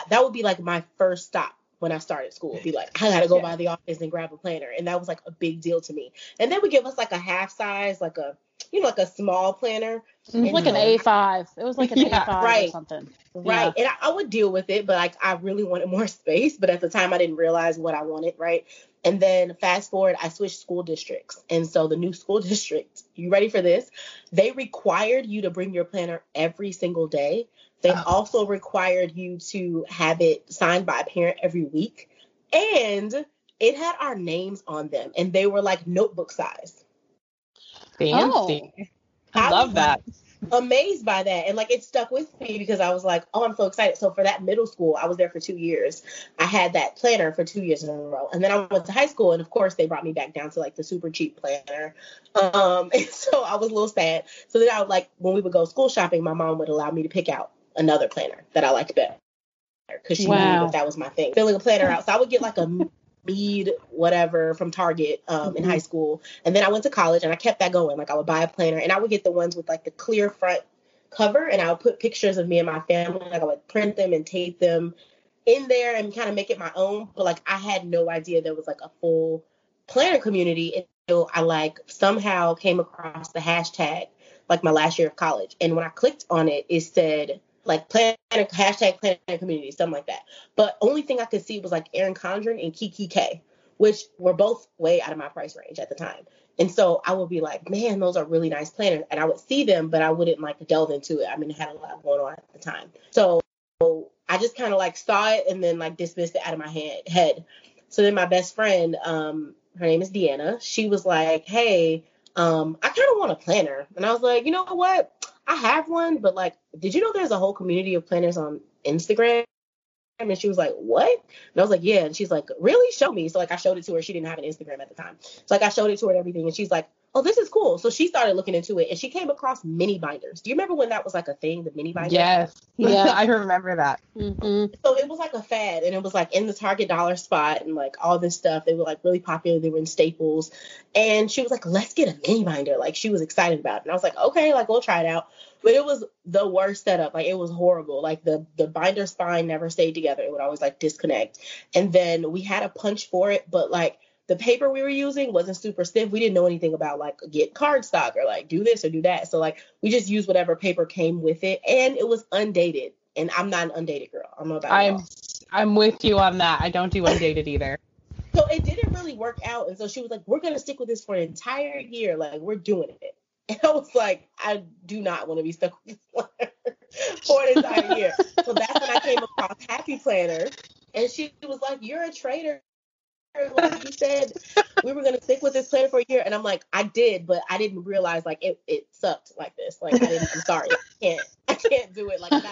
That would be like my first stop when I started school. Be like, I gotta go Yeah. by the office and grab a planner. And that was like a big deal to me. And they would give us like a half size, like a, you know, like a small planner. It was like an A5. It was like an Yeah, A5 or right. something. Right. And I, I would deal with it, but like I really wanted more space. But at the time, I didn't realize what I wanted. Right. And then fast forward, I switched school districts. And so the new school district, you ready for this? They required you to bring your planner every single day. They Oh. also required you to have it signed by a parent every week. And it had our names on them, and they were like notebook size. Fancy. I I love that. amazed by that and like it stuck with me because I was like, oh, I'm so excited. So for that middle school, I was there for two years. I had that planner for two years in a row, and then I went to high school, and of course they brought me back down to like the super cheap planner. Um, and so I was a little sad. So then I would like when we would go school shopping, my mom would allow me to pick out another planner that I liked better because she knew Wow. that that was my thing. Filling a planner out, so I would get like a Mead whatever from Target um, in Mhm. high school, and then I went to college and I kept that going. Like I would buy a planner and I would get the ones with like the clear front cover, and I would put pictures of me and my family. Like I would print them and tape them in there and kind of make it my own. But like I had no idea there was like a full planner community until I like somehow came across the hashtag like my last year of college, and when I clicked on it, it said like planner hashtag planner community, something like that. But only thing I could see was like Erin Condren and kikki.K, which were both way out of my price range at the time. And so I would be like, man, those are really nice planners. And I would see them, but I wouldn't like delve into it. I mean, it had a lot going on at the time. So I just kind of like saw it and then like dismissed it out of my head. head. So then my best friend, um, her name is Deanna, she was like, hey, um, I kind of want a planner. And I was like, you know what? I have one, but like, did you know there's a whole community of planners on Instagram? And she was like, What? And I was like, Yeah. And she's like, Really? Show me. So like I showed it to her. She didn't have an Instagram at the time. So like I showed it to her and everything. And she's like, Oh, this is cool. So she started looking into it and she came across mini binders. Do you remember when that was like a thing, the mini binder? Yes. Yeah. I remember that. hmm So it was like a fad and it was like in the Target dollar spot and like all this stuff. They were like really popular. They were in staples. And she was like, let's get a mini binder. Like she was excited about it. And I was like, okay, like we'll try it out. But it was the worst setup. Like it was horrible. Like the the binder spine never stayed together. It would always like disconnect. And then we had a punch for it, but like the paper we were using wasn't super stiff. We didn't know anything about like get cardstock or like do this or do that. So like we just used whatever paper came with it, and it was undated. And I'm not an undated girl. I'm about. I'm I'm with you on that. I don't do undated either. So it didn't really work out, and so she was like, "We're gonna stick with this for an entire year. Like we're doing it." And I was like, "I do not want to be stuck with this for an entire year." so that's when I came across Happy Planner, and she was like, "You're a traitor." like you said we were gonna stick with this planner for a year and i'm like i did but i didn't realize like it, it sucked like this like I didn't, i'm sorry i can't i can't do it like, like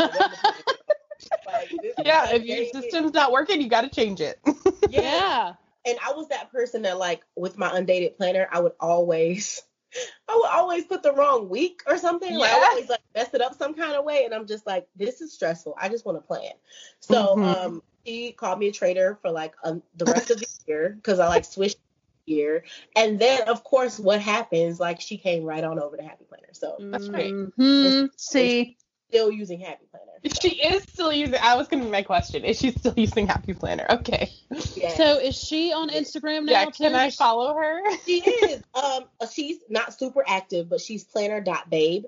yeah if your system's not working you got to change it yeah. yeah and i was that person that like with my undated planner i would always I would always put the wrong week or something. Yeah. Like I always like mess it up some kind of way. And I'm just like, this is stressful. I just want to plan. So mm-hmm. um he called me a traitor for like um, the rest of the year because I like switched year. And then of course what happens, like she came right on over to Happy Planner. So that's great. Mm-hmm. See. Still using Happy Planner. So. She is still using I was gonna be my question. Is she still using Happy Planner? Okay. Yes. So is she on Instagram now? Yeah, can I follow her? She is. Um she's not super active, but she's planner.babe.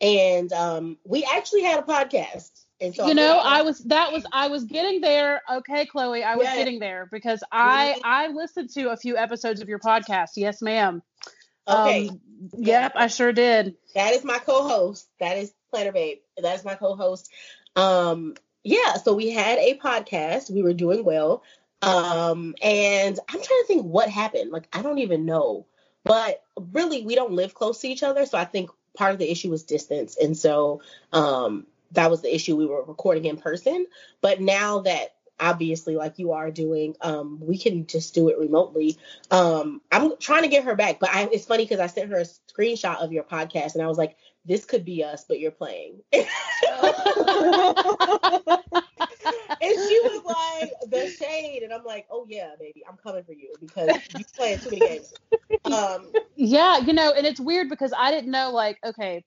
And um we actually had a podcast so you know, I was that was I was getting there. Okay, Chloe, I was yes. getting there because I I listened to a few episodes of your podcast. Yes, ma'am. Okay. Um, yep, I sure did. That is my co-host. That is Planner Babe. That is my co-host. Um, yeah. So we had a podcast. We were doing well. Um, and I'm trying to think what happened. Like I don't even know. But really, we don't live close to each other, so I think part of the issue was distance. And so um that was the issue we were recording in person. But now that obviously like you are doing um we can just do it remotely. Um i'm trying to get her back but I, it's funny because i sent her a screenshot of your podcast and i was like this could be us but you're playing. And she was like the shade. And i'm like oh yeah baby i'm coming for you because you playing too many games. Um yeah you know and it's weird because i didn't know like okay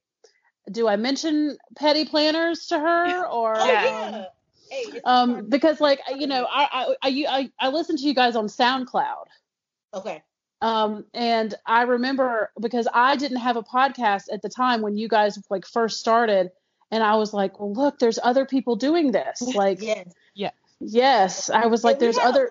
do I mention petty planners to her or oh, yeah. Hey, um because like you know I, I I I listen to you guys on SoundCloud. Okay. Um and I remember because I didn't have a podcast at the time when you guys like first started and I was like, well look, there's other people doing this. Like yes. Yeah. Yes. I was like there's other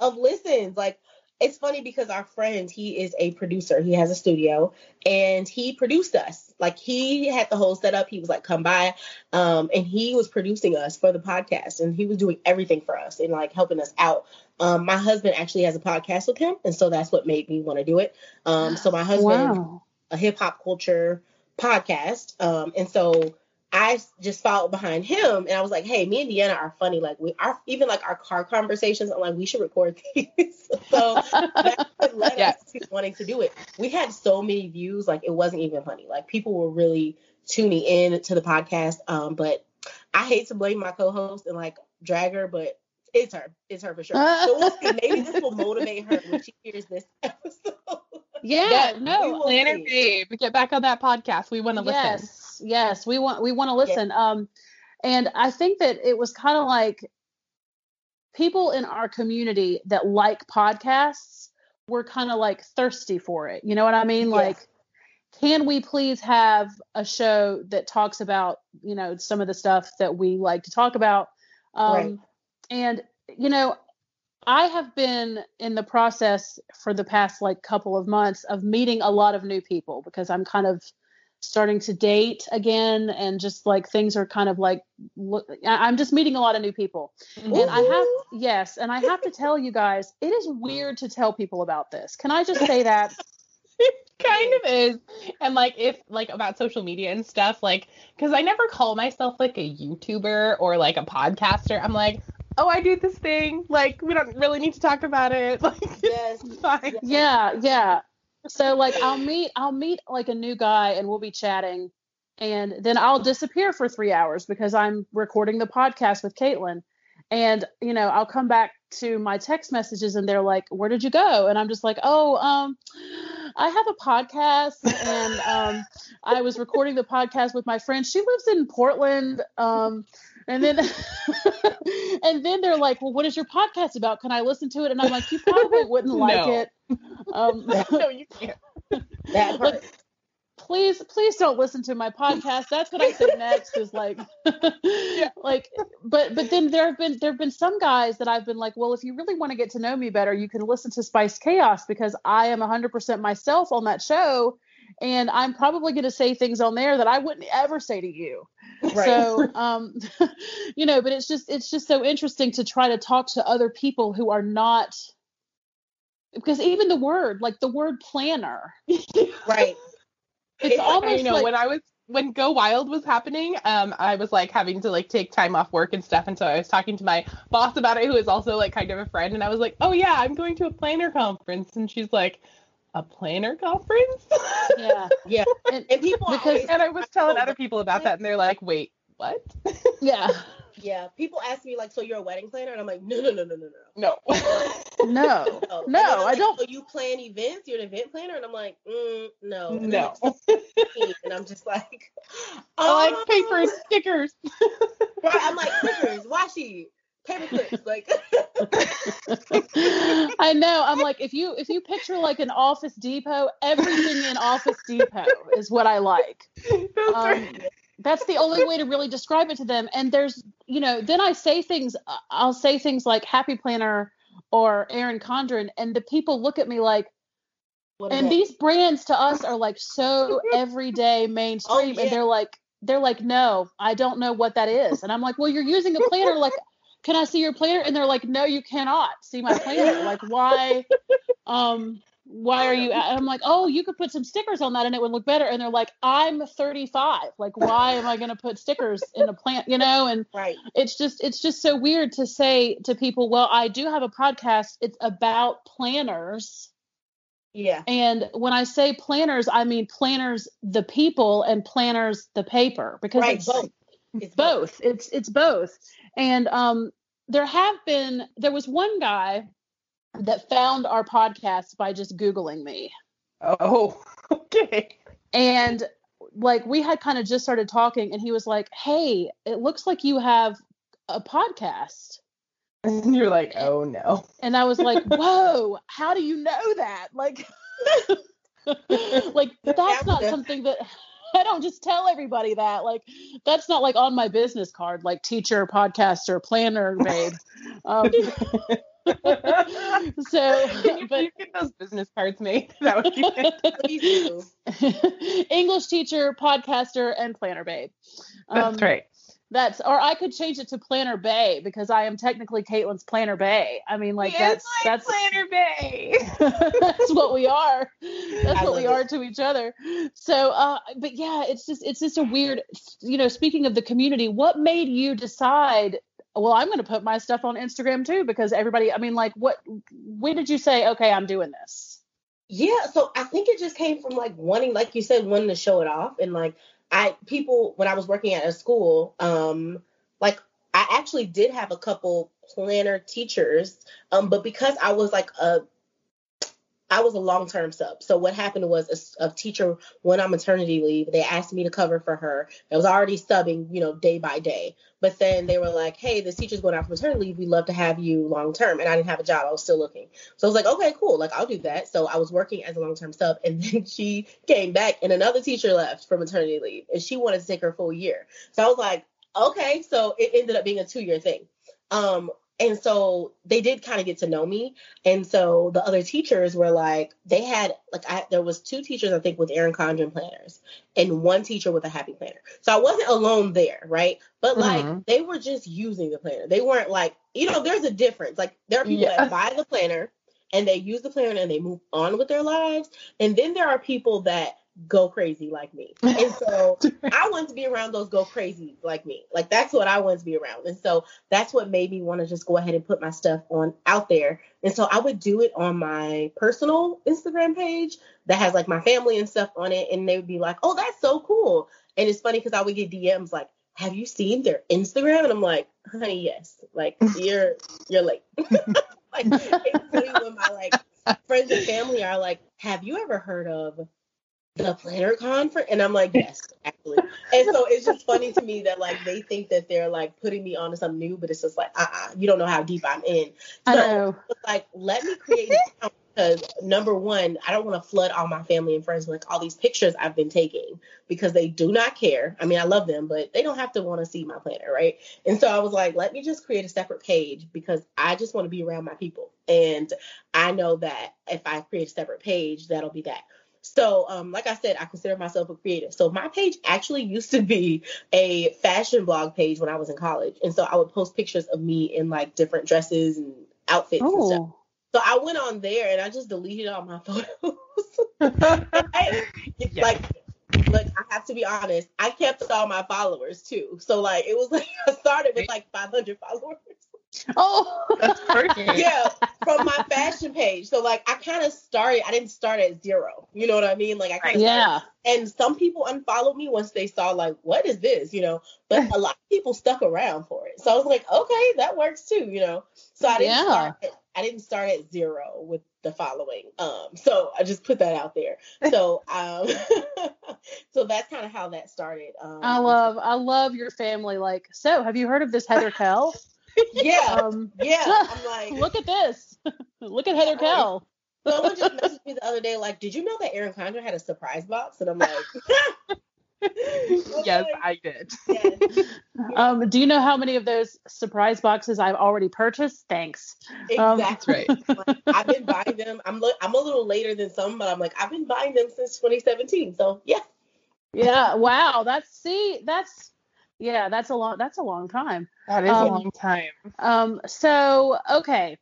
of listens like it's funny because our friend, he is a producer. He has a studio and he produced us. Like he had the whole setup. He was like, come by. Um, and he was producing us for the podcast and he was doing everything for us and like helping us out. Um, my husband actually has a podcast with him. And so that's what made me want to do it. Um, so my husband, wow. a hip hop culture podcast. Um, and so I just followed behind him and I was like, hey, me and Deanna are funny. Like we are even like our car conversations, I'm like, we should record these. so that led yeah. us to wanting to do it. We had so many views, like it wasn't even funny. Like people were really tuning in to the podcast. Um, but I hate to blame my co-host and like drag her, but it's her. It's her for sure. so we'll see. Maybe this will motivate her when she hears this episode. Yeah, yeah no, Planner Babe, get back on that podcast. We want to yes. listen yes we want we want to listen yeah. um and i think that it was kind of like people in our community that like podcasts were kind of like thirsty for it you know what i mean yes. like can we please have a show that talks about you know some of the stuff that we like to talk about um right. and you know I have been in the process for the past like couple of months of meeting a lot of new people because I'm kind of starting to date again and just like things are kind of like look, i'm just meeting a lot of new people. Ooh. and i have yes and i have to tell you guys it is weird to tell people about this. Can i just say that? It kind of is. And like if like about social media and stuff like because i never call myself like a youtuber or like a podcaster. I'm like oh i do this thing. Like we don't really need to talk about it. Like yes. fine. Yeah yeah so like I'll meet I'll meet like a new guy and we'll be chatting and then I'll disappear for three hours because I'm recording the podcast with Caitlin. And you know, I'll come back to my text messages and they're like, "Where did you go?" And I'm just like, "Oh, um, I have a podcast and um, I was recording the podcast with my friend. She lives in Portland. Um, And then and then they're like, Well, what is your podcast about? Can I listen to it? And I'm like, You probably wouldn't like No. it. Um no, you can't. That part. like, please, please don't listen to my podcast. That's what I say next is like like but but then there have been there have been some guys that I've been like, well, if you really want to get to know me better, you can listen to Spice Chaos because I am 100% myself on that show and I'm probably going to say things on there that I wouldn't ever say to you. Right. So, um, you know, but it's just it's just so interesting to try to talk to other people who are not because even the word, like the word planner, right. it's It's almost you know, like when I was when Go Wild was happening, um, I was like having to like take time off work and stuff, and so I was talking to my boss about it, who is also like kind of a friend, and I was like, "Oh yeah, I'm going to a planner conference," and she's like, "A planner conference?" yeah, Yeah. and, And people Because- always, and I was telling other people about that, and they're like, "Wait, what?" yeah. yeah, people ask me like, so you're a wedding planner, and I'm like, no, no, no, no, no, no. No. No, No, no, And I'm I like, don't. So you plan events? You're an event planner, and I'm like, mm, no, And No. it's and I'm just like, I um, like paper and stickers. Right, I'm like stickers, washi, paper clips, like. I know. I'm like, if you if you picture like an Office Depot, everything in Office Depot is what I like. Are- Um, that's the only way to really describe it to them. And there's, you know, then I say things. uh, I'll say things like Happy Planner or Erin Condren, and the people look at me like, and that? these brands to us are like so everyday mainstream, yeah. and they're like, they're like, no, I don't know what that is, and I'm like, well, you're using a planner, like. Can I see your planner? And they're like, no, you cannot see my planner. Like, why? Um, why are you? And I'm like, oh, you could put some stickers on that and it would look better. And they're like, I'm 35. Like, why am I going to put stickers in a plant? You know, and right. it's just it's just so weird to say to people, well, I do have a podcast. It's about planners. Yeah. And when I say planners, I mean planners the people and planners the paper because Right. it's Both. It's both. It's it's both. And um there have been there was one guy that found our podcast by just googling me. oh, okay. And like we had kind of just started talking and he was like, "Hey, it looks like you have a podcast." And you're like, "Oh no." And I was like, "Whoa, how do you know that?" Like like that's not something that I don't just tell everybody that. Like that's not like on my business card, like teacher, podcaster, planner, babe. Um, so, Can you but please get those business cards made? That would be fantastic. Please do. English teacher, podcaster, and planner, babe. Um, That's right. That's or I could change it to Planner Bay because I am technically Caitlin's Planner Bay. I mean, like that's that's Planner Bay. that's what we are. That's I what we love are to each other. So, uh, but yeah, it's just it's just a weird. You know, speaking of the community, what made you decide? Well, I'm going to put my stuff on Instagram too because everybody. I mean, like, what? When did you say, okay, I'm doing this? Yeah, so I think it just came from like wanting, like you said, wanting to show it off. And like I people when I was working at a school, um, like I actually did have a couple planner teachers, um, but because I was like a I was a long term sub. So what happened was a, a teacher went on maternity leave. They asked me to cover for her. I was already subbing, you know, day by day. But then they were like, "Hey, this teacher's going out for maternity leave. We'd love to have you long term." And I didn't have a job. I was still looking. So I was like, "Okay, cool. Like I'll do that." So I was working as a long term sub, and then she came back, and another teacher left for maternity leave, and she wanted to take her full year. So I was like, "Okay." So it ended up being a two year thing. Um, and so they did kind of get to know me. And so the other teachers were like they had like I, there was two teachers i think with erin condren planners and one teacher with a happy planner. So i wasn't alone there right? But like Mhm. they were just using the planner. They weren't like you know there's a difference. Like there are people Yeah. that buy the planner and they use the planner and they move on with their lives. And then there are people that go crazy like me and so I want to be around those go crazy like me. Like that's what I want to be around. And so that's what made me want to just go ahead and put my stuff on out there. And so I would do it on my personal Instagram page that has like my family and stuff on it. And they would be like, oh, that's so cool. And it's funny because I would get DMs like, have you seen their Instagram? And I'm like, honey, yes. Like you're you're late. like it's funny when my like friends and family are like, have you ever heard of the planner conference? And I'm like, yes, actually. And so it's just funny to me that like they think that they're like putting me onto something new, but it's just like, uh uh you don't know how deep I'm in. So I know. like let me create an because number one, I don't want to flood all my family and friends with like all these pictures I've been taking because they do not care. I mean, I love them, but they don't have to want to see my planner, right? And so I was like, let me just create a separate page because I just want to be around my people. And I know that if I create a separate page, that'll be that. So, um, like I said, I consider myself a creative. So my page actually used to be a fashion blog page when I was in college, and so I would post pictures of me in like different dresses and outfits and stuff. Oh. So I went on there and I just deleted all my photos. Right? Like, like I have to be honest, I kept all my followers too. So like it was like I started with like 500 followers. Oh. That's perfect. yeah, from my fashion page. So like I kind of started. I didn't start at zero. You know what I mean? Like I kind of yeah. and some people unfollowed me once they saw like what is this you know but a lot of people stuck around for it so i was like okay that works too you know so i didn't Yeah. start at, i didn't start at zero with the following um so i just put that out there so um so that's kind of how that started um I love I love your family. Like, so have you heard of this Heather Kell? Yeah Um, yeah i'm like look at this. look at Heather Yeah, Kell. someone just messaged me the other day like did you know that erin condren had a surprise box and i'm like yes, Okay. I did. Yes. Um, do you know how many of those surprise boxes I've already purchased? Thanks. Um, Exactly. Like, I've been buying them. I'm li- I'm a little later than some, but I'm like I've been buying them since 2017. So yeah, Yeah. Wow. That's see. That's yeah. That's a long. That's a long time. That is Um, a long time. Um. So okay.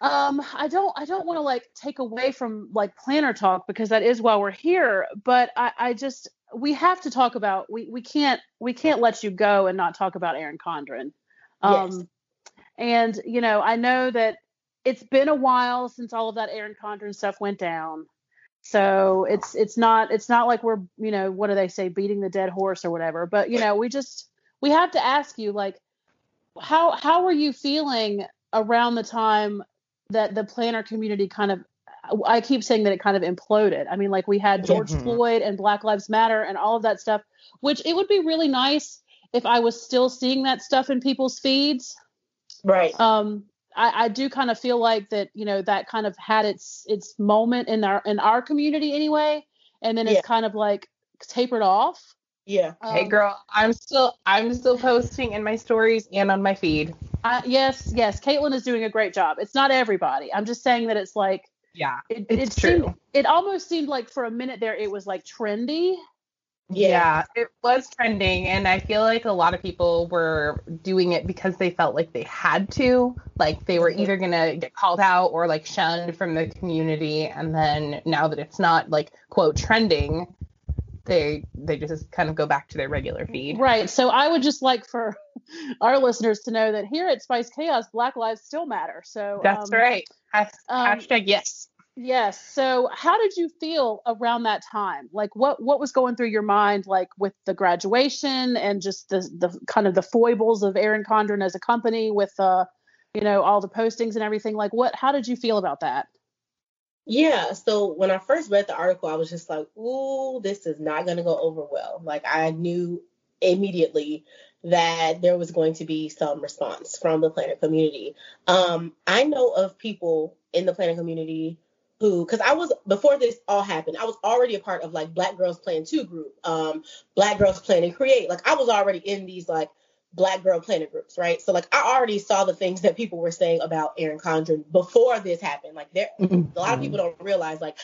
Um. I don't. I don't want to like take away from like planner talk because that is why we're here. But I. I just we have to talk about we we can't we can't let you go and not talk about Erin Condren. Um. Yes. And you know I know that it's been a while since all of that Erin Condren stuff went down. So it's it's not it's not like we're you know what do they say beating the dead horse or whatever. But you know we just we have to ask you like how how were you feeling around the time that the planner community kind of I keep saying that it kind of imploded. I mean like we had George Mhm. Floyd and Black Lives Matter and all of that stuff, which it would be really nice if I was still seeing that stuff in people's feeds right. um I, I do kind of feel like that you know that kind of had its its moment in our in our community anyway and then Yeah. it's kind of like tapered off Yeah. hey Um, girl, I'm still I'm still posting in my stories and on my feed. I, yes yes caitlin is doing a great job it's not everybody i'm just saying that it's like Yeah. it, It's it seemed true. it almost seemed like for a minute there it was like trendy Yeah. it was trending, and I feel like a lot of people were doing it because they felt like they had to. Like they were Mhm. either gonna get called out or like shunned from the community, and then now that it's not like quote trending, they they just kind of go back to their regular feed. right so i would just like for our listeners to know that here at spice chaos black lives still matter so That's um, right. Has- um, hashtag yes. Yes. So, how did you feel around that time? Like, what what was going through your mind, like with the graduation and just the the kind of the foibles of Erin Condren as a company, with uh, you know, all the postings and everything. Like, what? How did you feel about that? Yeah. So when I first read the article, I was just like, ooh, this is not going to go over well. Like I knew immediately that there was going to be some response from the planner community. Um, I know of people in the planner community who, because I was before this all happened, I was already a part of like Black Girls Plan Two group, um, Black Girls Plan and Create. Like I was already in these like Black Girl Planner groups, right? So like I already saw the things that people were saying about Erin Condren before this happened. Like there, a lot of people don't realize like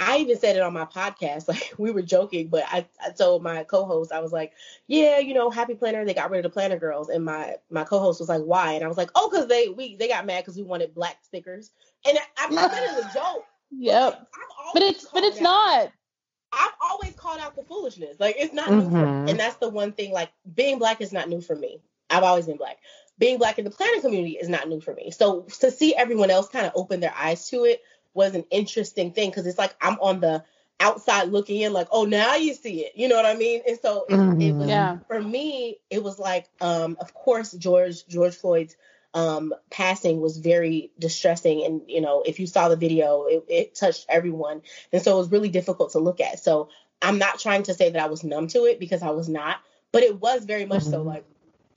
I even said it on my podcast. Like we were joking, but I, I told my co-host, I was like, "Yeah, you know, Happy Planner, they got rid of the Planner Girls." And my my co-host was like, "Why?" And I was like, "Oh, because they we they got mad because we wanted black stickers." And I, I said it as a joke. Yep. But it's but it's out- not. I've always called out the foolishness. Like it's not new for Mhm. and that's the one thing. Like being black is not new for me. I've always been black. Being black in the planning community is not new for me. So to see everyone else kind of open their eyes to it was an interesting thing because it's like I'm on the outside looking in, like, oh, now you see it. You know what I mean? And so it, it was Yeah. for me. It was like, um, of course, George George Floyd's um, passing was very distressing, and you know, if you saw the video, it, it touched everyone, and so it was really difficult to look at. So I'm not trying to say that I was numb to it because I was not, but it was very much mm-hmm. so like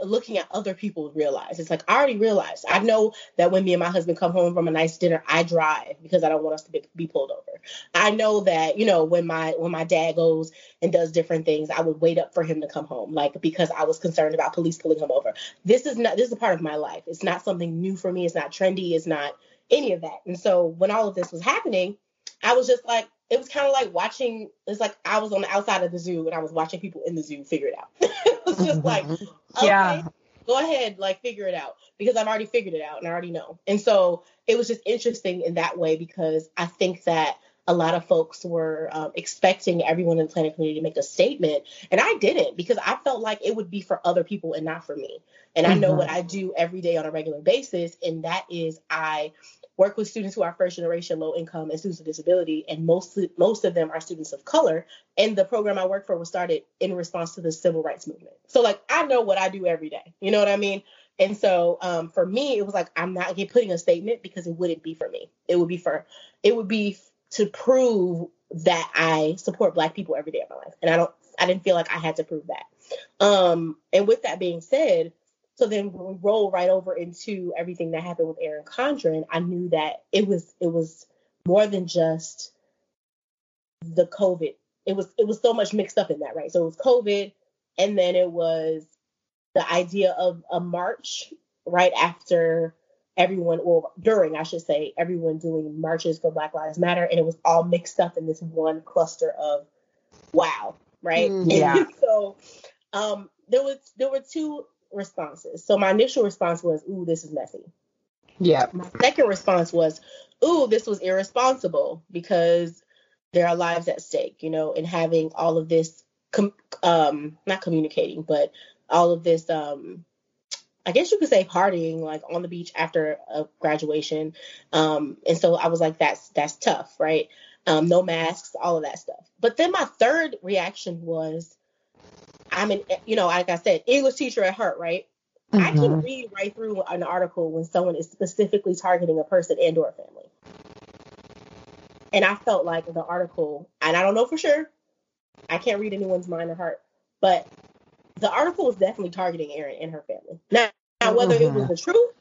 looking at other people realize. It's like I already realized. I know that when me and my husband come home from a nice dinner, I drive because I don't want us to be, be, pulled over. I know that you know when my when my dad goes and does different things, I would wait up for him to come home, like because I was concerned about police pulling him over. This is not this is a part of my life. It's not something new for me. It's not trendy. It's not any of that. And so when all of this was happening, I was just like, it was kind of like watching. It's like I was on the outside of the zoo and I was watching people in the zoo figure it out. it was just like, okay, yeah, go ahead, like figure it out because I've already figured it out and I already know. And so it was just interesting in that way because I think that a lot of folks were um, expecting everyone in the planning community to make a statement, and I didn't because I felt like it would be for other people and not for me. And mm-hmm. I know what mm-hmm. I do every day on a regular basis, and that is I work with students who are first generation low income and students with disability and most most of them are students of color. And the program i work for was started in response to the civil rights movement. So like i know what i do every day. You know what i mean? And so um, for me it was like i'm not putting a statement because it wouldn't be for me. It would be for it would be to prove that i support black people every day of my life. And i don't i didn't feel like i had to prove that. Um, and with that being said so then when we roll right over into everything that happened with Erin Condren, I knew that it was it was more than just the COVID. It was it was so much mixed up in that, right? So it was COVID, and then it was the idea of a march right after everyone, or during, I should say, everyone doing marches for Black Lives Matter, and it was all mixed up in this one cluster of wow, right? Mm, yeah. so um, there was there were two responses. So my initial response was, "Ooh, this is messy." Yeah. My second response was, "Ooh, this was irresponsible because there are lives at stake, you know, and having all of this, com- um, not communicating, but all of this, um, I guess you could say partying, like on the beach after a graduation. Um, and so I was like, that's that's tough, right? Um, no masks, all of that stuff. But then my third reaction was, I'm an, you know, like I said, English teacher at heart, right? Mm-hmm. I can mm-hmm. read right through an article when someone is specifically targeting a person and or a family. And I felt like the article, and I don't know for sure, I can't read anyone's mind or heart, but the article was definitely targeting Erin and her family. Now, now whether mm-hmm. it was mm-hmm. the truth,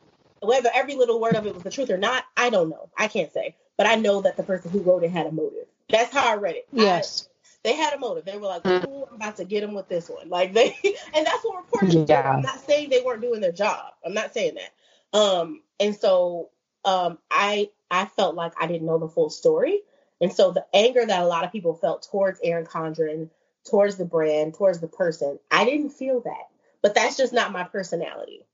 whether every little word of it was the truth or not, I don't know. I can't say. But I know that the person who wrote it had a motive. That's how I read it. Yes. I, they had a motive. They were like, "Ooh, I'm about to get them with this one." Like they, and that's what reporters yeah. do. I'm not saying they weren't doing their job. I'm not saying that. Um, and so um, I I felt like I didn't know the full story, and so the anger that a lot of people felt towards Erin Condren, towards the brand, towards the person, I didn't feel that. But that's just not my personality,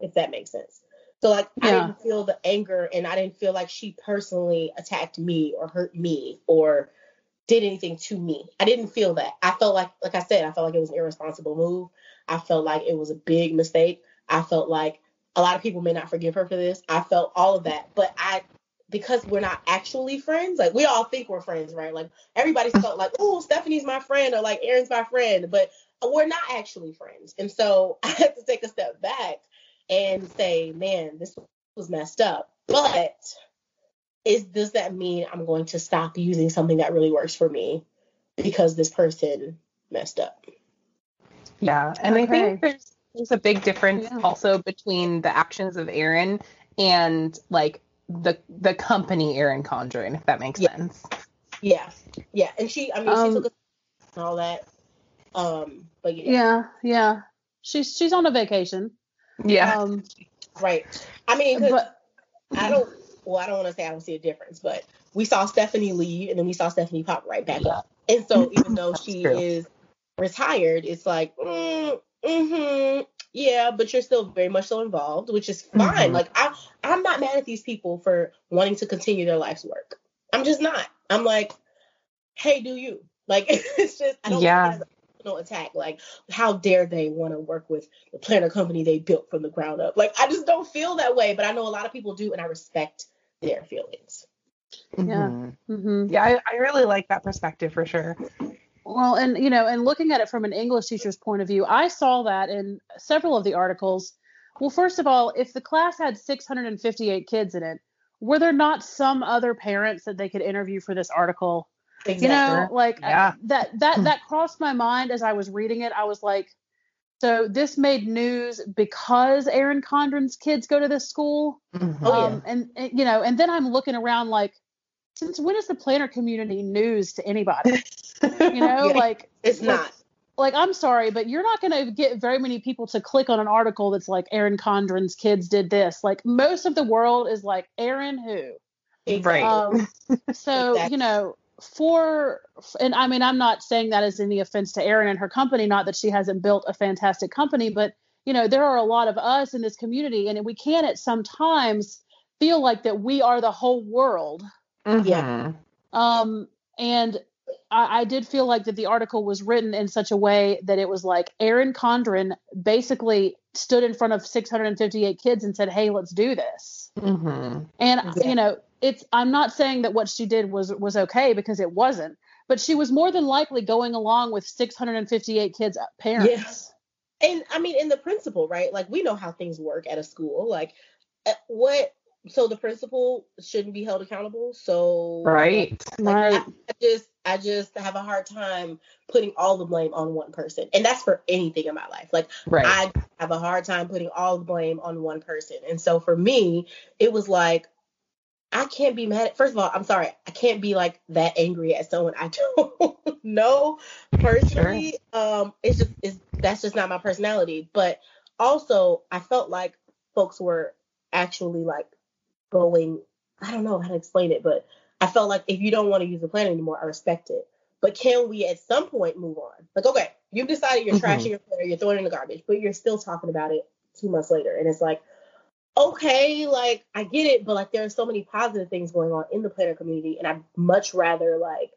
if that makes sense. So like yeah. I didn't feel the anger, and I didn't feel like she personally attacked me or hurt me or did anything to me. I didn't feel that. I felt like, like I said, I felt like it was an irresponsible move. I felt like it was a big mistake. I felt like a lot of people may not forgive her for this. I felt all of that, but I, because we're not actually friends, like we all think we're friends, right? Like everybody felt like, oh, Stephanie's my friend or like Erin's my friend, but we're not actually friends. And so I had to take a step back and say, man, this was messed up. But is does that mean I'm going to stop using something that really works for me because this person messed up? Yeah, and okay. I think there's there's a big difference yeah. also between the actions of Erin and like the the company Erin Condren, if that makes yeah. sense. Yeah, yeah, and she, I mean, um, she took a, all that. Um, but yeah. yeah, yeah, she's she's on a vacation. Yeah, um, right. I mean, but I don't well, I don't want to say I don't see a difference, but we saw Stephanie leave and then we saw Stephanie pop right back up. And so even though she true. is retired, it's like, mm, hmm yeah, but you're still very much so involved, which is fine. Mm-hmm. Like I, I'm not mad at these people for wanting to continue their life's work. I'm just not. I'm like, hey, do you? Like it's just I don't yeah. No attack. Like, how dare they want to work with the planner company they built from the ground up? Like, I just don't feel that way. But I know a lot of people do, and I respect their feelings. Yeah. Mm-hmm. mm-hmm. Yeah, I, I really like that perspective for sure. Well, and you know, and looking at it from an English teacher's point of view, I saw that in several of the articles. Well, first of all, if the class had 658 kids in it, were there not some other parents that they could interview for this article? Exactly. You know, like Yeah. I- that that that crossed my mind as I was reading it. I was like, so this made news because Erin Condren's kids go to this school. Mhm. Oh, yeah. um, and, and you know, and then I'm looking around like, since when is the planner community news to anybody? You know, Yeah. like it's like- not. like I'm sorry, but you're not going to get very many people to click on an article that's like Erin Condren's kids did this. Like most of the world is like Erin who. Right. Um, so Exactly. you know, for and I mean, I'm not saying that as any offense to Erin and her company. Not that she hasn't built a fantastic company, but you know, there are a lot of us in this community, and we can at sometimes feel like that we are the whole world. Mhm. Um, and I, I did feel like that the article was written in such a way that it was like Erin Condren basically stood in front of 658 kids and said, "Hey, let's do this." Mhm. And Yeah. you know, it's I'm not saying that what she did was was okay because it wasn't, but she was more than likely going along with 658 kids' parents. Yes. and I mean, in the principal, right? Like we know how things work at a school. Like uh, what? So the principal shouldn't be held accountable. So Right. Like, Right. I, I just I just have a hard time putting all the blame on one person, and that's for anything in my life. Like Right. I have a hard time putting all the blame on one person, and so for me, it was like I can't be mad. At, first of all, I'm sorry, I can't be like that angry at someone I don't know personally. Um, it's just it's that's just not my personality. But also, I felt like folks were actually like going. I don't know how to explain it, but I felt like if you don't want to use the plan anymore, I respect it. But can we at some point move on? Like, okay, you've decided you're Mhm. trashing your planner, you're throwing it in the garbage, but you're still talking about it two months later. And it's like, okay, like I get it, but like there are so many positive things going on in the planner community. And I'd much rather like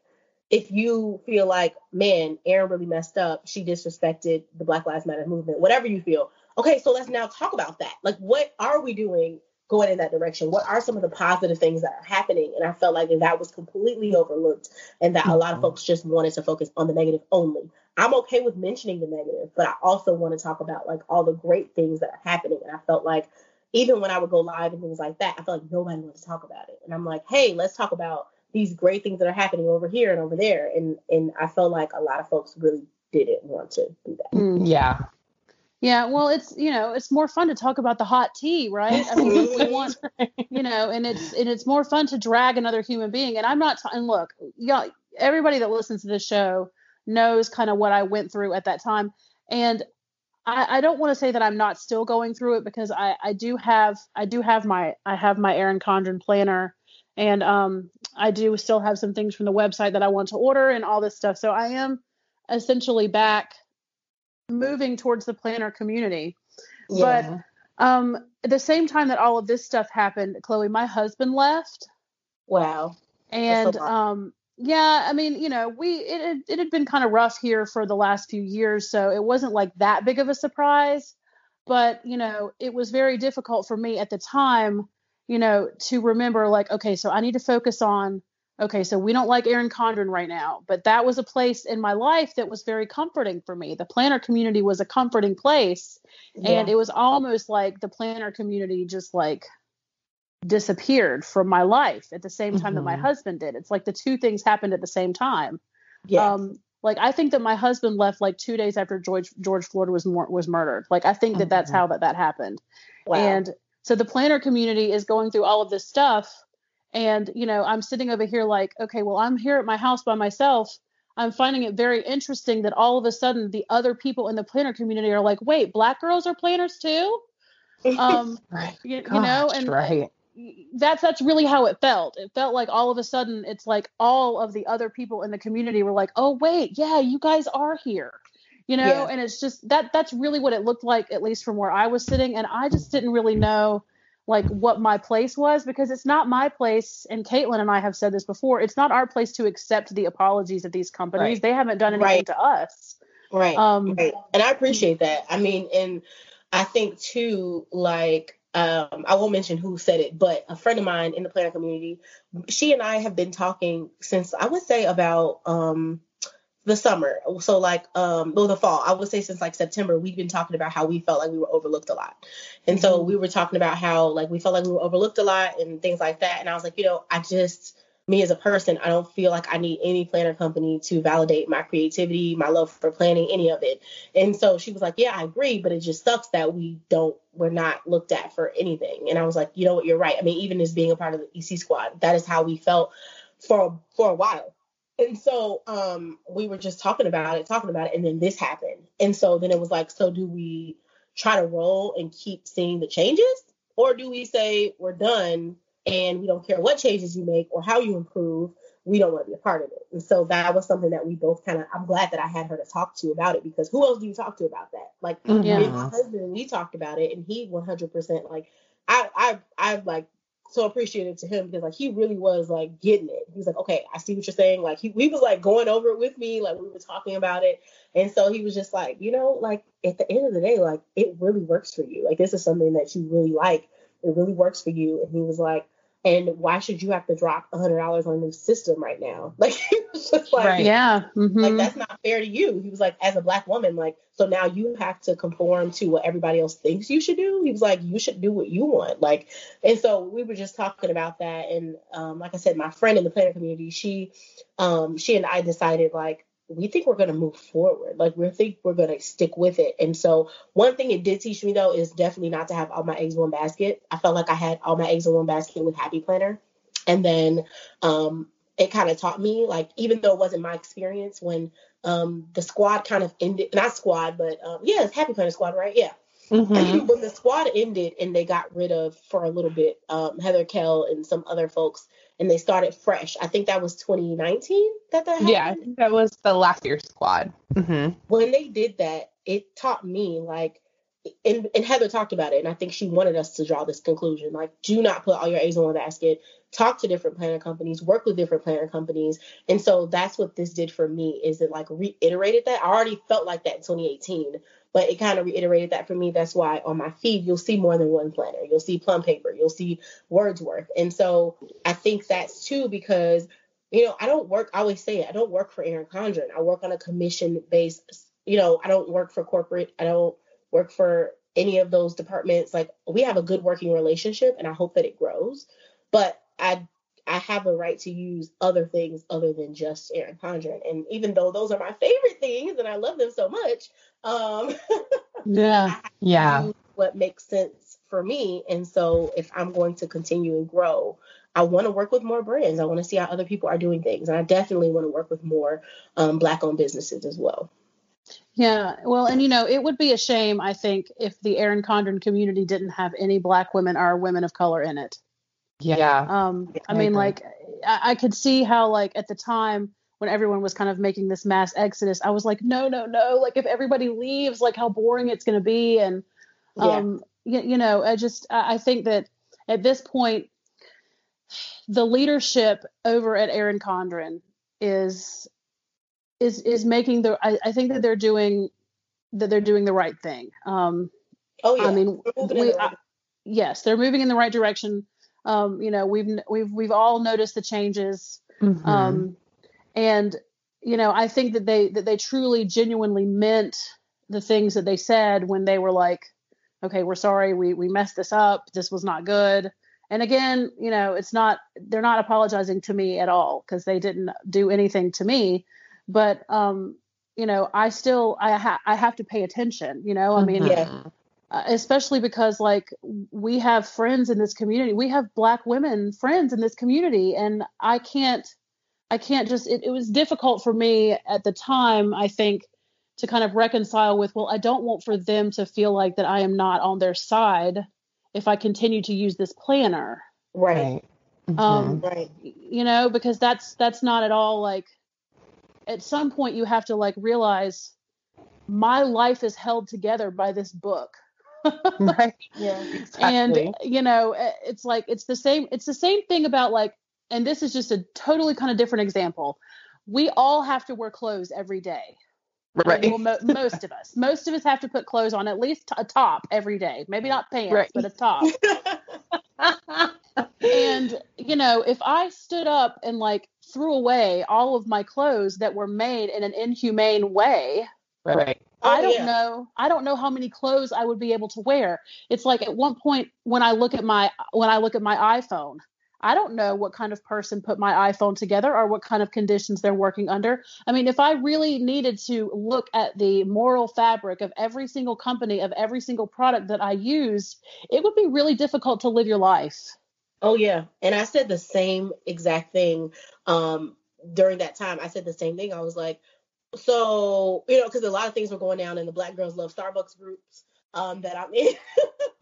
if you feel like, man, Erin really messed up, she disrespected the Black Lives Matter movement, whatever you feel. Okay, so let's now talk about that. Like, what are we doing going in that direction? What are some of the positive things that are happening? And I felt like that was completely overlooked and that a lot of Mhm. folks just wanted to focus on the negative only. I'm okay with mentioning the negative, but I also want to talk about like all the great things that are happening. And I felt like even when I would go live and things like that, I felt like nobody wanted to talk about it. And I'm like, hey, let's talk about these great things that are happening over here and over there. And and I felt like a lot of folks really didn't want to do that. Mm. Yeah. Yeah, well, it's you know, it's more fun to talk about the hot tea, right? I mean, we want, you know, and it's and it's more fun to drag another human being. And I'm not. t- And look, y'all, everybody that listens to this show knows kind of what I went through at that time, and I, I don't want to say that I'm not still going through it because I I do have I do have my I have my Erin Condren planner, and um I do still have some things from the website that I want to order and all this stuff. So I am essentially back moving towards the planner community. But um, at the same time that all of this stuff happened, Chloe, my husband left, wow. and um, yeah, I mean, you know, we it it had been kind of rough here for the last few years, so it wasn't like that big of a surprise. But you know, it was very difficult for me at the time, you know, to remember like, okay, so I need to focus on. Okay, so we don't like Erin Condren right now, but that was a place in my life that was very comforting for me. The planner community was a comforting place and it was almost like the planner community just like disappeared from my life at the same time that my Mhm. husband did it's like the two things happened at the same time yeah. um like i think that my husband left like two days after george george floyd was mur- was murdered like i think that that's Mhm. how that that happened wow. and so the planner community is going through all of this stuff. And, you know, I'm sitting over here like, okay, well, I'm here at my house by myself. I'm finding it very interesting that all of a sudden the other people in the planner community are like, wait, black girls are planners too? Um, Right. you, you know, and right. that's that's really how it felt. It felt like all of a sudden it's like all of the other people in the community were like, "Oh wait, yeah, you guys are here." You know, Yeah. and it's just that that's really what it looked like at least from where I was sitting and I just didn't really know like what my place was because it's not my place and Caitlin and I have said this before, it's not our place to accept the apologies of these companies. Right. They haven't done anything Right. to us. right. Um Right. And I appreciate that. I mean, and I think too, like, um, I won't mention who said it, but a friend of mine in the planner community, she and I have been talking since I would say about um the summer. So like um well the fall. I would say since like September, we've been talking about how we felt like we were overlooked a lot. And so we were talking about how like we felt like we were overlooked a lot and things like that. And I was like, you know, I just me as a person, I don't feel like I need any planner company to validate my creativity, my love for planning, any of it. And so she was like, Yeah, I agree, but it just sucks that we don't, we're not looked at for anything. And I was like, You know what, you're right. I mean, even as being a part of the EC squad, that is how we felt for for a while. And so um we were just talking about it, talking about it, and then this happened. And so then it was like, so do we try to roll and keep seeing the changes? Or do we say we're done and we don't care what changes you make or how you improve? We don't want to be a part of it. And so that was something that we both kind of, I'm glad that I had her to talk to about it because who else do you talk to about that? Like, Mhm. me and my husband, we talked about it and he 100% like, I, I, I like so appreciative to him because like he really was like getting it. He was like, okay, I see what you're saying. Like he, he was like going over it with me, like we were talking about it. And so he was just like, you know, like at the end of the day, like it really works for you. Like this is something that you really like. It really works for you. And he was like, and why should you have to drop a hundred dollars on a new system right now? Like he was just like, Right. Yeah. mhm. like that's not fair to you. He was like, as a black woman, like so now you have to conform to what everybody else thinks you should do. He was like, you should do what you want. Like, and so we were just talking about that. And um, like I said, my friend in the planner community, she um she and I decided like we think we're gonna move forward. Like we think we're gonna stick with it. And so one thing it did teach me though is definitely not to have all my eggs in one basket. I felt like I had all my eggs in one basket with Happy Planner. And then um it kind of taught me like even though it wasn't my experience when um the squad kind of ended not squad but um yeah it's happy planner squad right yeah Mhm. when the squad ended and they got rid of for a little bit um heather kell and some other folks and they started fresh i think that was 2019 that that happened Yeah, that was the last year squad. hmm when they did that, it taught me like, and, and Heather talked about it, and I think she wanted us to draw this conclusion: like, do not put all your eggs in one basket. Talk to different planner companies, work with different planner companies, and so that's what this did for me. Is it like reiterated that? I already felt like that in 2018, but it kind of reiterated that for me. That's why on my feed you'll see more than one planner. You'll see Plum Paper, you'll see Wordsworth, and so I think that's too because you know, I don't work, I always say it, I don't work for Erin Condren. I work on a commission based, you know, I don't work for corporate. I don't work for any of those departments. Like we have a good working relationship and I hope that it grows. But I I have a right to use other things other than just Erin Condren. And even though those are my favorite things and I love them so much, um yeah. Yeah. what makes sense for me. And so if I'm going to continue and grow, I want to work with more brands. I want to see how other people are doing things. And I definitely want to work with more um, black owned businesses as well. Yeah, well, and you know, it would be a shame, I think, if the Erin Condren community didn't have any Black women or women of color in it. Yeah. Um, I I mean, agree. like, I, I could see how, like, at the time when everyone was kind of making this mass exodus, I was like, no, no, no. Like, if everybody leaves, like, how boring it's going to be. And, Yeah. um, you, you know, I just, I, I think that at this point, the leadership over at Erin Condren is is is making the I, I think that they're doing that they're doing the right thing. Um, Oh yeah. I mean, We're moving in we, the I, yes, they're moving in the right direction. Um, you know, we've we've we've all noticed the changes, Mhm. um, and you know, I think that they that they truly, genuinely meant the things that they said when they were like, "Okay, we're sorry, we we messed this up. This was not good." And again, you know, it's not they're not apologizing to me at all because they didn't do anything to me, but um, you know, I still I ha- I have to pay attention. You know, I mean, Mhm. Yeah. uh, especially because like we have friends in this community we have black women friends in this community and i can't i can't just it, it was difficult for me at the time i think to kind of reconcile with well i don't want for them to feel like that i am not on their side if i continue to use this planner Right. Right. um Right. you know because that's that's not at all like at some point you have to like realize my life is held together by this book right. Yeah. Exactly. and you know it's like it's the same it's the same thing about like and this is just a totally kind of different example we all have to wear clothes every day Right. well, mo- most of us most of us have to put clothes on at least a top every day maybe not pants Right. but a top and you know if i stood up and like threw away all of my clothes that were made in an inhumane way right. Oh, I don't yeah. know. I don't know how many clothes I would be able to wear. It's like at one point when I look at my when I look at my iPhone, I don't know what kind of person put my iPhone together or what kind of conditions they're working under. I mean, if I really needed to look at the moral fabric of every single company, of every single product that I use, it would be really difficult to live your life. Oh yeah, and I said the same exact thing um, during that time. I said the same thing. I was like, so you know, because a lot of things were going down in the Black Girls Love Starbucks groups um, that I'm in.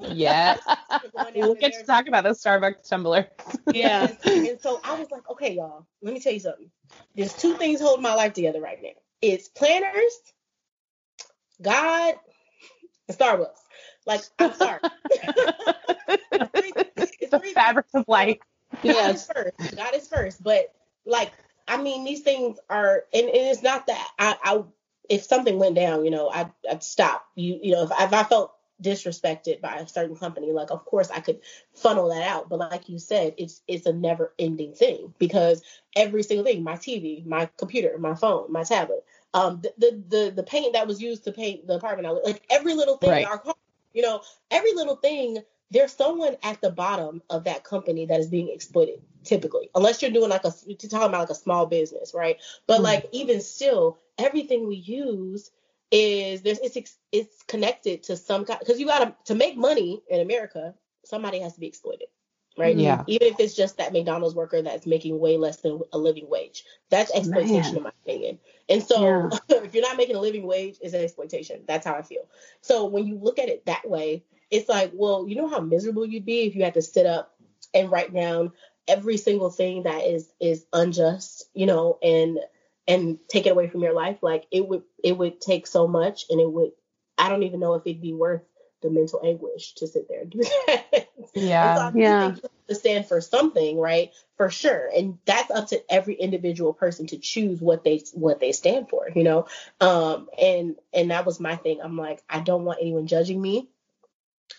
yes, we'll get to talk about the Starbucks tumbler. yeah, and so I was like, okay, y'all, let me tell you something. There's two things holding my life together right now. It's planners, God, and Starbucks. Like, I'm sorry. it's the fabric of life. God is first. God is first. But like, I mean, these things are, and, and it's not that I, I, if something went down, you know, I'd, I'd stop. You, you know, if, if I felt disrespected by a certain company, like of course I could funnel that out. But like you said, it's it's a never ending thing because every single thing, my TV, my computer, my phone, my tablet, um, the the the, the paint that was used to paint the apartment, I like every little thing, right. our car, you know, every little thing there's someone at the bottom of that company that is being exploited typically unless you're doing like a you're talking about like a small business right but mm like even still everything we use is there's it's it's connected to some kind because you gotta to make money in america somebody has to be exploited right? Yeah. Even if it's just that mcdonald's worker that's making way less than a living wage. That's exploitation Man. in my opinion. And so yeah. if you're not making a living wage it's exploitation. That's how i feel. So when you look at it that way it's like, well, you know how miserable you'd be if you had to sit up and write down every single thing that is is unjust, you know, and and take it away from your life. Like it would it would take so much and it would I don't even know if it'd be worth the mental anguish to sit there and do that. Yeah. so yeah. To stand for something, right? For sure. And that's up to every individual person to choose what they what they stand for, you know? Um and and that was my thing. I'm like, I don't want anyone judging me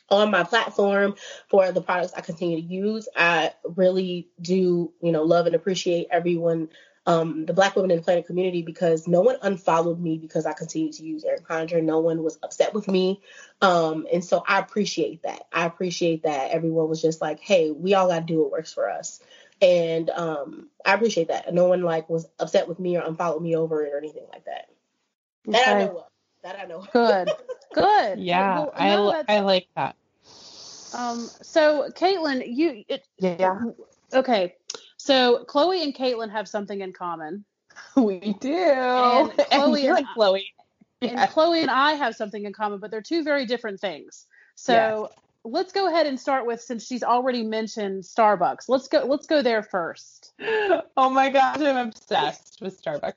on my platform for the products I continue to use. I really do, you know, love and appreciate everyone, um, the Black women in the planet community, because no one unfollowed me because I continued to use Erin Condren. No one was upset with me. Um, and so I appreciate that. I appreciate that everyone was just like, hey, we all got to do what works for us. And um, I appreciate that. No one like was upset with me or unfollowed me over it or anything like that. Okay. That I know of. That I know. Good. Good. yeah, well, no, I I like that. Um. So, Caitlin, you. It, yeah. Okay. So, Chloe and Caitlin have something in common. We do. And Chloe and, and Chloe. And. Chloe and I have something in common, but they're two very different things. So yes. let's go ahead and start with since she's already mentioned Starbucks. Let's go. Let's go there first. Oh my gosh, I'm obsessed with Starbucks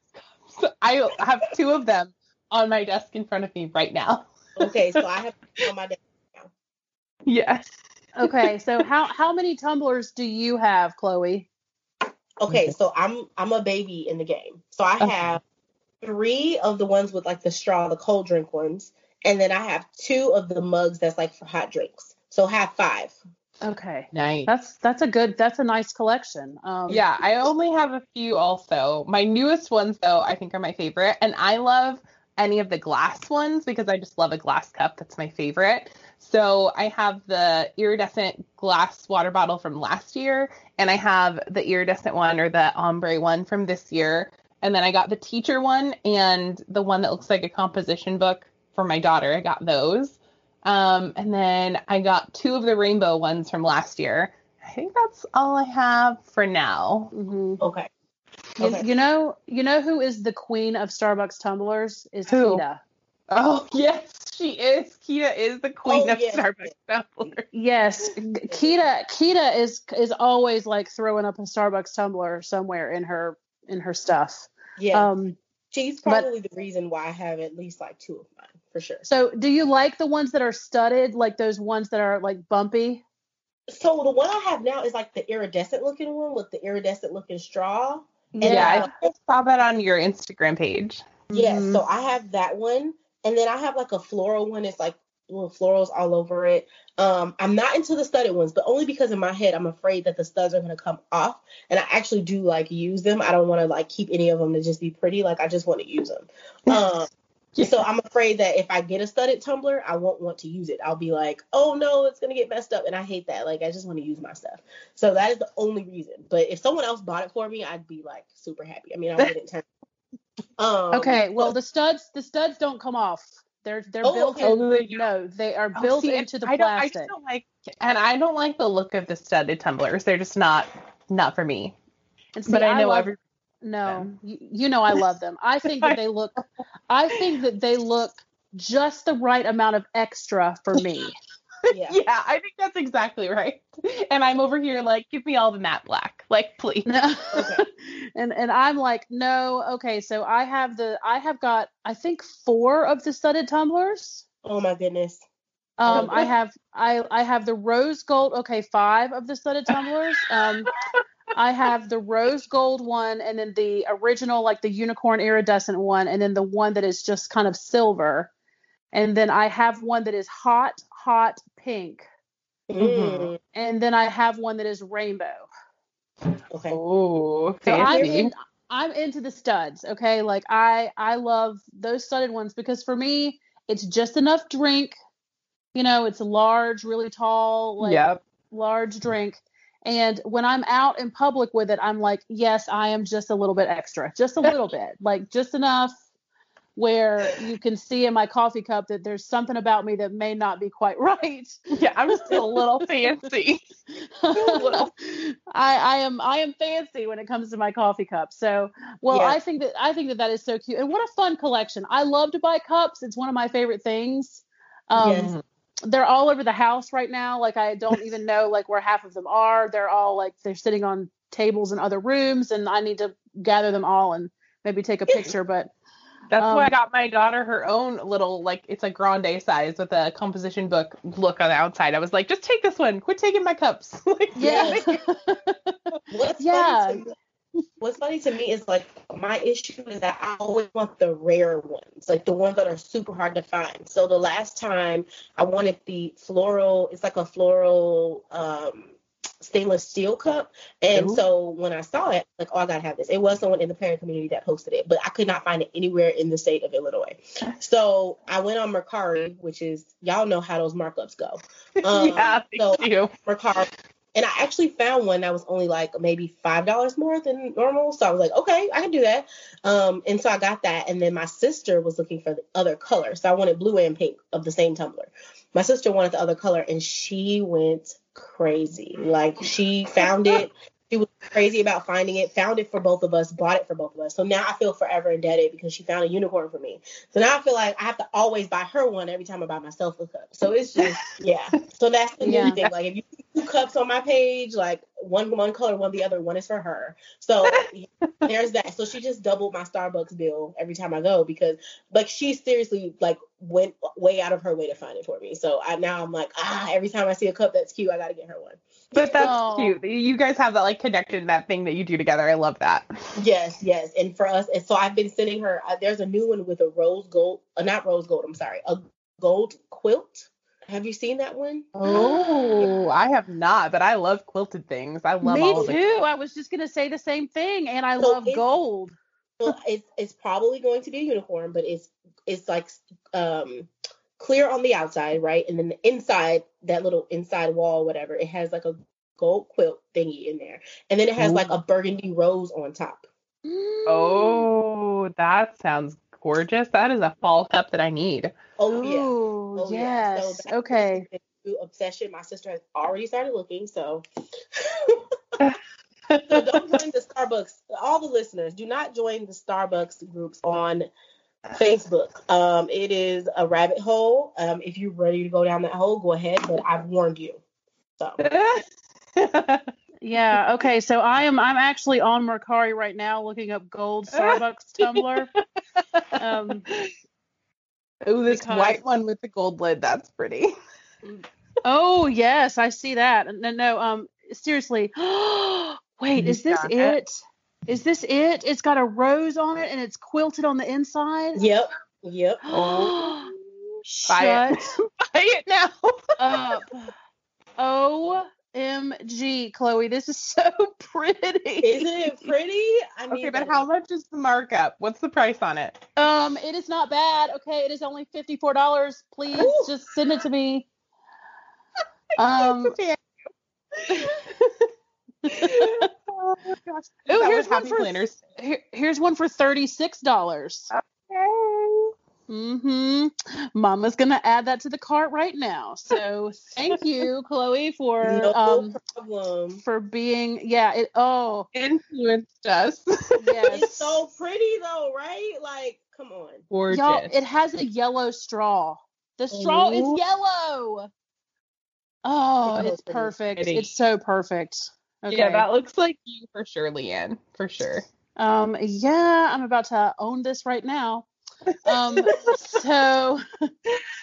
I have two of them on my desk in front of me right now. okay, so I have on my desk now. Yes. okay, so how how many tumblers do you have, Chloe? Okay, so I'm I'm a baby in the game. So I okay. have three of the ones with like the straw, the cold drink ones, and then I have two of the mugs that's like for hot drinks. So have five. Okay. Nice. That's that's a good that's a nice collection. Um, yeah, I only have a few also. My newest ones though, I think are my favorite, and I love any of the glass ones because I just love a glass cup. That's my favorite. So I have the iridescent glass water bottle from last year, and I have the iridescent one or the ombre one from this year. And then I got the teacher one and the one that looks like a composition book for my daughter. I got those. Um, and then I got two of the rainbow ones from last year. I think that's all I have for now. Mm-hmm. Okay. You, okay. you, know, you know who is the queen of Starbucks tumblers? Is who? Kita. Oh yes, she is. Kita is the queen oh, of yes. Starbucks tumblers. Yes, Kita. Kita is is always like throwing up a Starbucks tumbler somewhere in her in her stuff. Yeah. Um, she's probably but, the reason why I have at least like two of mine for sure. So, do you like the ones that are studded, like those ones that are like bumpy? So the one I have now is like the iridescent looking one with the iridescent looking straw. And yeah, I saw that on your Instagram page. Yeah, mm-hmm. so I have that one, and then I have like a floral one. It's like little florals all over it. Um, I'm not into the studded ones, but only because in my head I'm afraid that the studs are gonna come off, and I actually do like use them. I don't want to like keep any of them to just be pretty. Like I just want to use them. Um, So I'm afraid that if I get a studded tumbler, I won't want to use it. I'll be like, oh no, it's gonna get messed up, and I hate that. Like I just want to use my stuff. So that is the only reason. But if someone else bought it for me, I'd be like super happy. I mean, I wouldn't turn. Um, Okay, well the studs the studs don't come off. They're they're Oh, built okay. in. Oh, they no, they are Oh, built see, into the I don't, I plastic. don't like, and I don't like the look of the studded tumblers. They're just not not for me. And see, but I know love- every. No, you, you know I love them. I think that they look. I think that they look just the right amount of extra for me. yeah. Yeah, I think that's exactly right. And I'm over here like, give me all the matte black, like please. Okay. and and I'm like, no, okay. So I have the I have got I think four of the studded tumblers. Oh my goodness. Um, Oh, I have I I have the rose gold. Okay, five of the studded tumblers. Um, I have the rose gold one, and then the original, like the unicorn iridescent one, and then the one that is just kind of silver, and then I have one that is hot, hot pink, Mm, and then I have one that is rainbow. Okay. Oh, So I'm in, I'm into the studs. Okay, like I I love those studded ones because for me it's just enough drink. You know, it's a large, really tall, like yep. large drink. And when I'm out in public with it, I'm like, yes, I am just a little bit extra, just a little bit, like just enough where you can see in my coffee cup that there's something about me that may not be quite right. Yeah, I'm still a little fancy. I, I am I am fancy when it comes to my coffee cup. So, well. I think that I think that that is so cute, and what a fun collection. I love to buy cups. It's one of my favorite things. Um, Yes. They're all over the house right now. Like I don't even know like where half of them are. They're all like they're sitting on tables in other rooms, and I need to gather them all and maybe take a picture. But That's why I Um, got my daughter her own little like it's a grande size with a composition book look on the outside. I was like, just take this one. Quit taking my cups. like, yeah, What's Yeah. funny to me, what's funny to me is like my issue is that I always want the rare ones, like the ones that are super hard to find. So the last time I wanted the floral, it's like a floral um stainless steel cup. And Ooh. so when I saw it, like, oh, I gotta have this. It was someone in the parent community that posted it, but I could not find it anywhere in the state of Illinois. So I went on Mercari, which is y'all know how those markups go. Um, yeah, so thank you. Mercari. And I actually found one that was only like maybe five dollars more than normal. So I was like, okay, I can do that. Um, and so I got that. And then my sister was looking for the other color. So I wanted blue and pink of the same tumbler. My sister wanted the other color and she went crazy. Like she found it. She was crazy about finding it, found it for both of us, bought it for both of us. So now I feel forever indebted because she found a unicorn for me. So now I feel like I have to always buy her one every time I buy myself a cup. So it's just yeah. So that's the Yeah. new thing. Like if you cups on my page, like one one color, one the other, one is for her. So there's that. So she just doubled my Starbucks bill every time I go because like she seriously like went way out of her way to find it for me. So I now I'm like ah every time I see a cup that's cute, I gotta get her one. But that's Oh. cute. You guys have that like connection, that thing that you do together. I love that. Yes, yes. And for us, and so I've been sending her. Uh, there's a new one with a rose gold, uh, not rose gold. I'm sorry, a gold quilt. Have you seen that one? Oh, I have not, but I love quilted things. I love me too. I was just gonna say the same thing, and I So love gold. Well, it's it's probably going to be a unicorn, but it's it's like um clear on the outside, right? And then the inside, that little inside wall, whatever, it has like a gold quilt thingy in there, and then it has like a burgundy rose on top. Oh, that sounds gorgeous. That is a fall cup that I need. Oh yeah. Ooh, Oh, yeah. So yes. okay. obsession. My sister has already started looking, so. so don't join the Starbucks. All the listeners, do not join the Starbucks groups on Facebook. Um, it is a rabbit hole. Um, if you're ready to go down that hole, go ahead. But I've warned you. So Yeah. Okay. So I am. I'm actually on Mercari right now, looking up gold Starbucks tumbler. Um, oh, this because- white one with the gold lid. That's pretty. oh yes, I see that. No, no. Um, seriously. Wait, is this it? it? Is this it? It's got a rose on it and it's quilted on the inside. yep, yep. Buy Shut it. Buy it now. up. OMG. Chloe. This is so pretty. Isn't it pretty? I okay, but how much is the markup? What's the price on it? Um, it is not bad. Okay, it is only fifty four dollars. Please Ooh. just send it to me. Um, oh gosh. Ooh, here's one for- planners. here, here's one for thirty six dollars. Okay. Mm-hmm. Mama's gonna add that to the cart right now. So thank you, Chloe, for no um problem. for being yeah. It oh Influenced us. yes. It's so pretty though, right? Like, come on. Gorgeous. Y'all, it has a yellow straw. The straw Ooh. is yellow. Oh, It's it's perfect. pretty. It's so perfect. Okay. Yeah, that looks like you for sure, Leanne. For sure. um, yeah, I'm about to own this right now. Um, so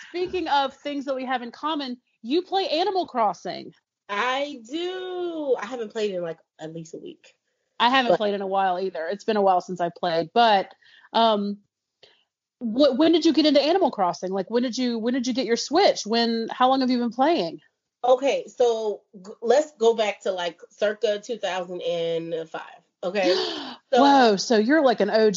speaking of things that we have in common, you play Animal Crossing. I do. I haven't played in like at least a week. I haven't But- played in a while either. It's been a while since I played, but um, wh- when did you get into Animal Crossing? Like, when did you when did you get your Switch? When? How long have you been playing? Okay, so g- let's go back to like circa 2005. Okay. So- Whoa, so you're like an OG.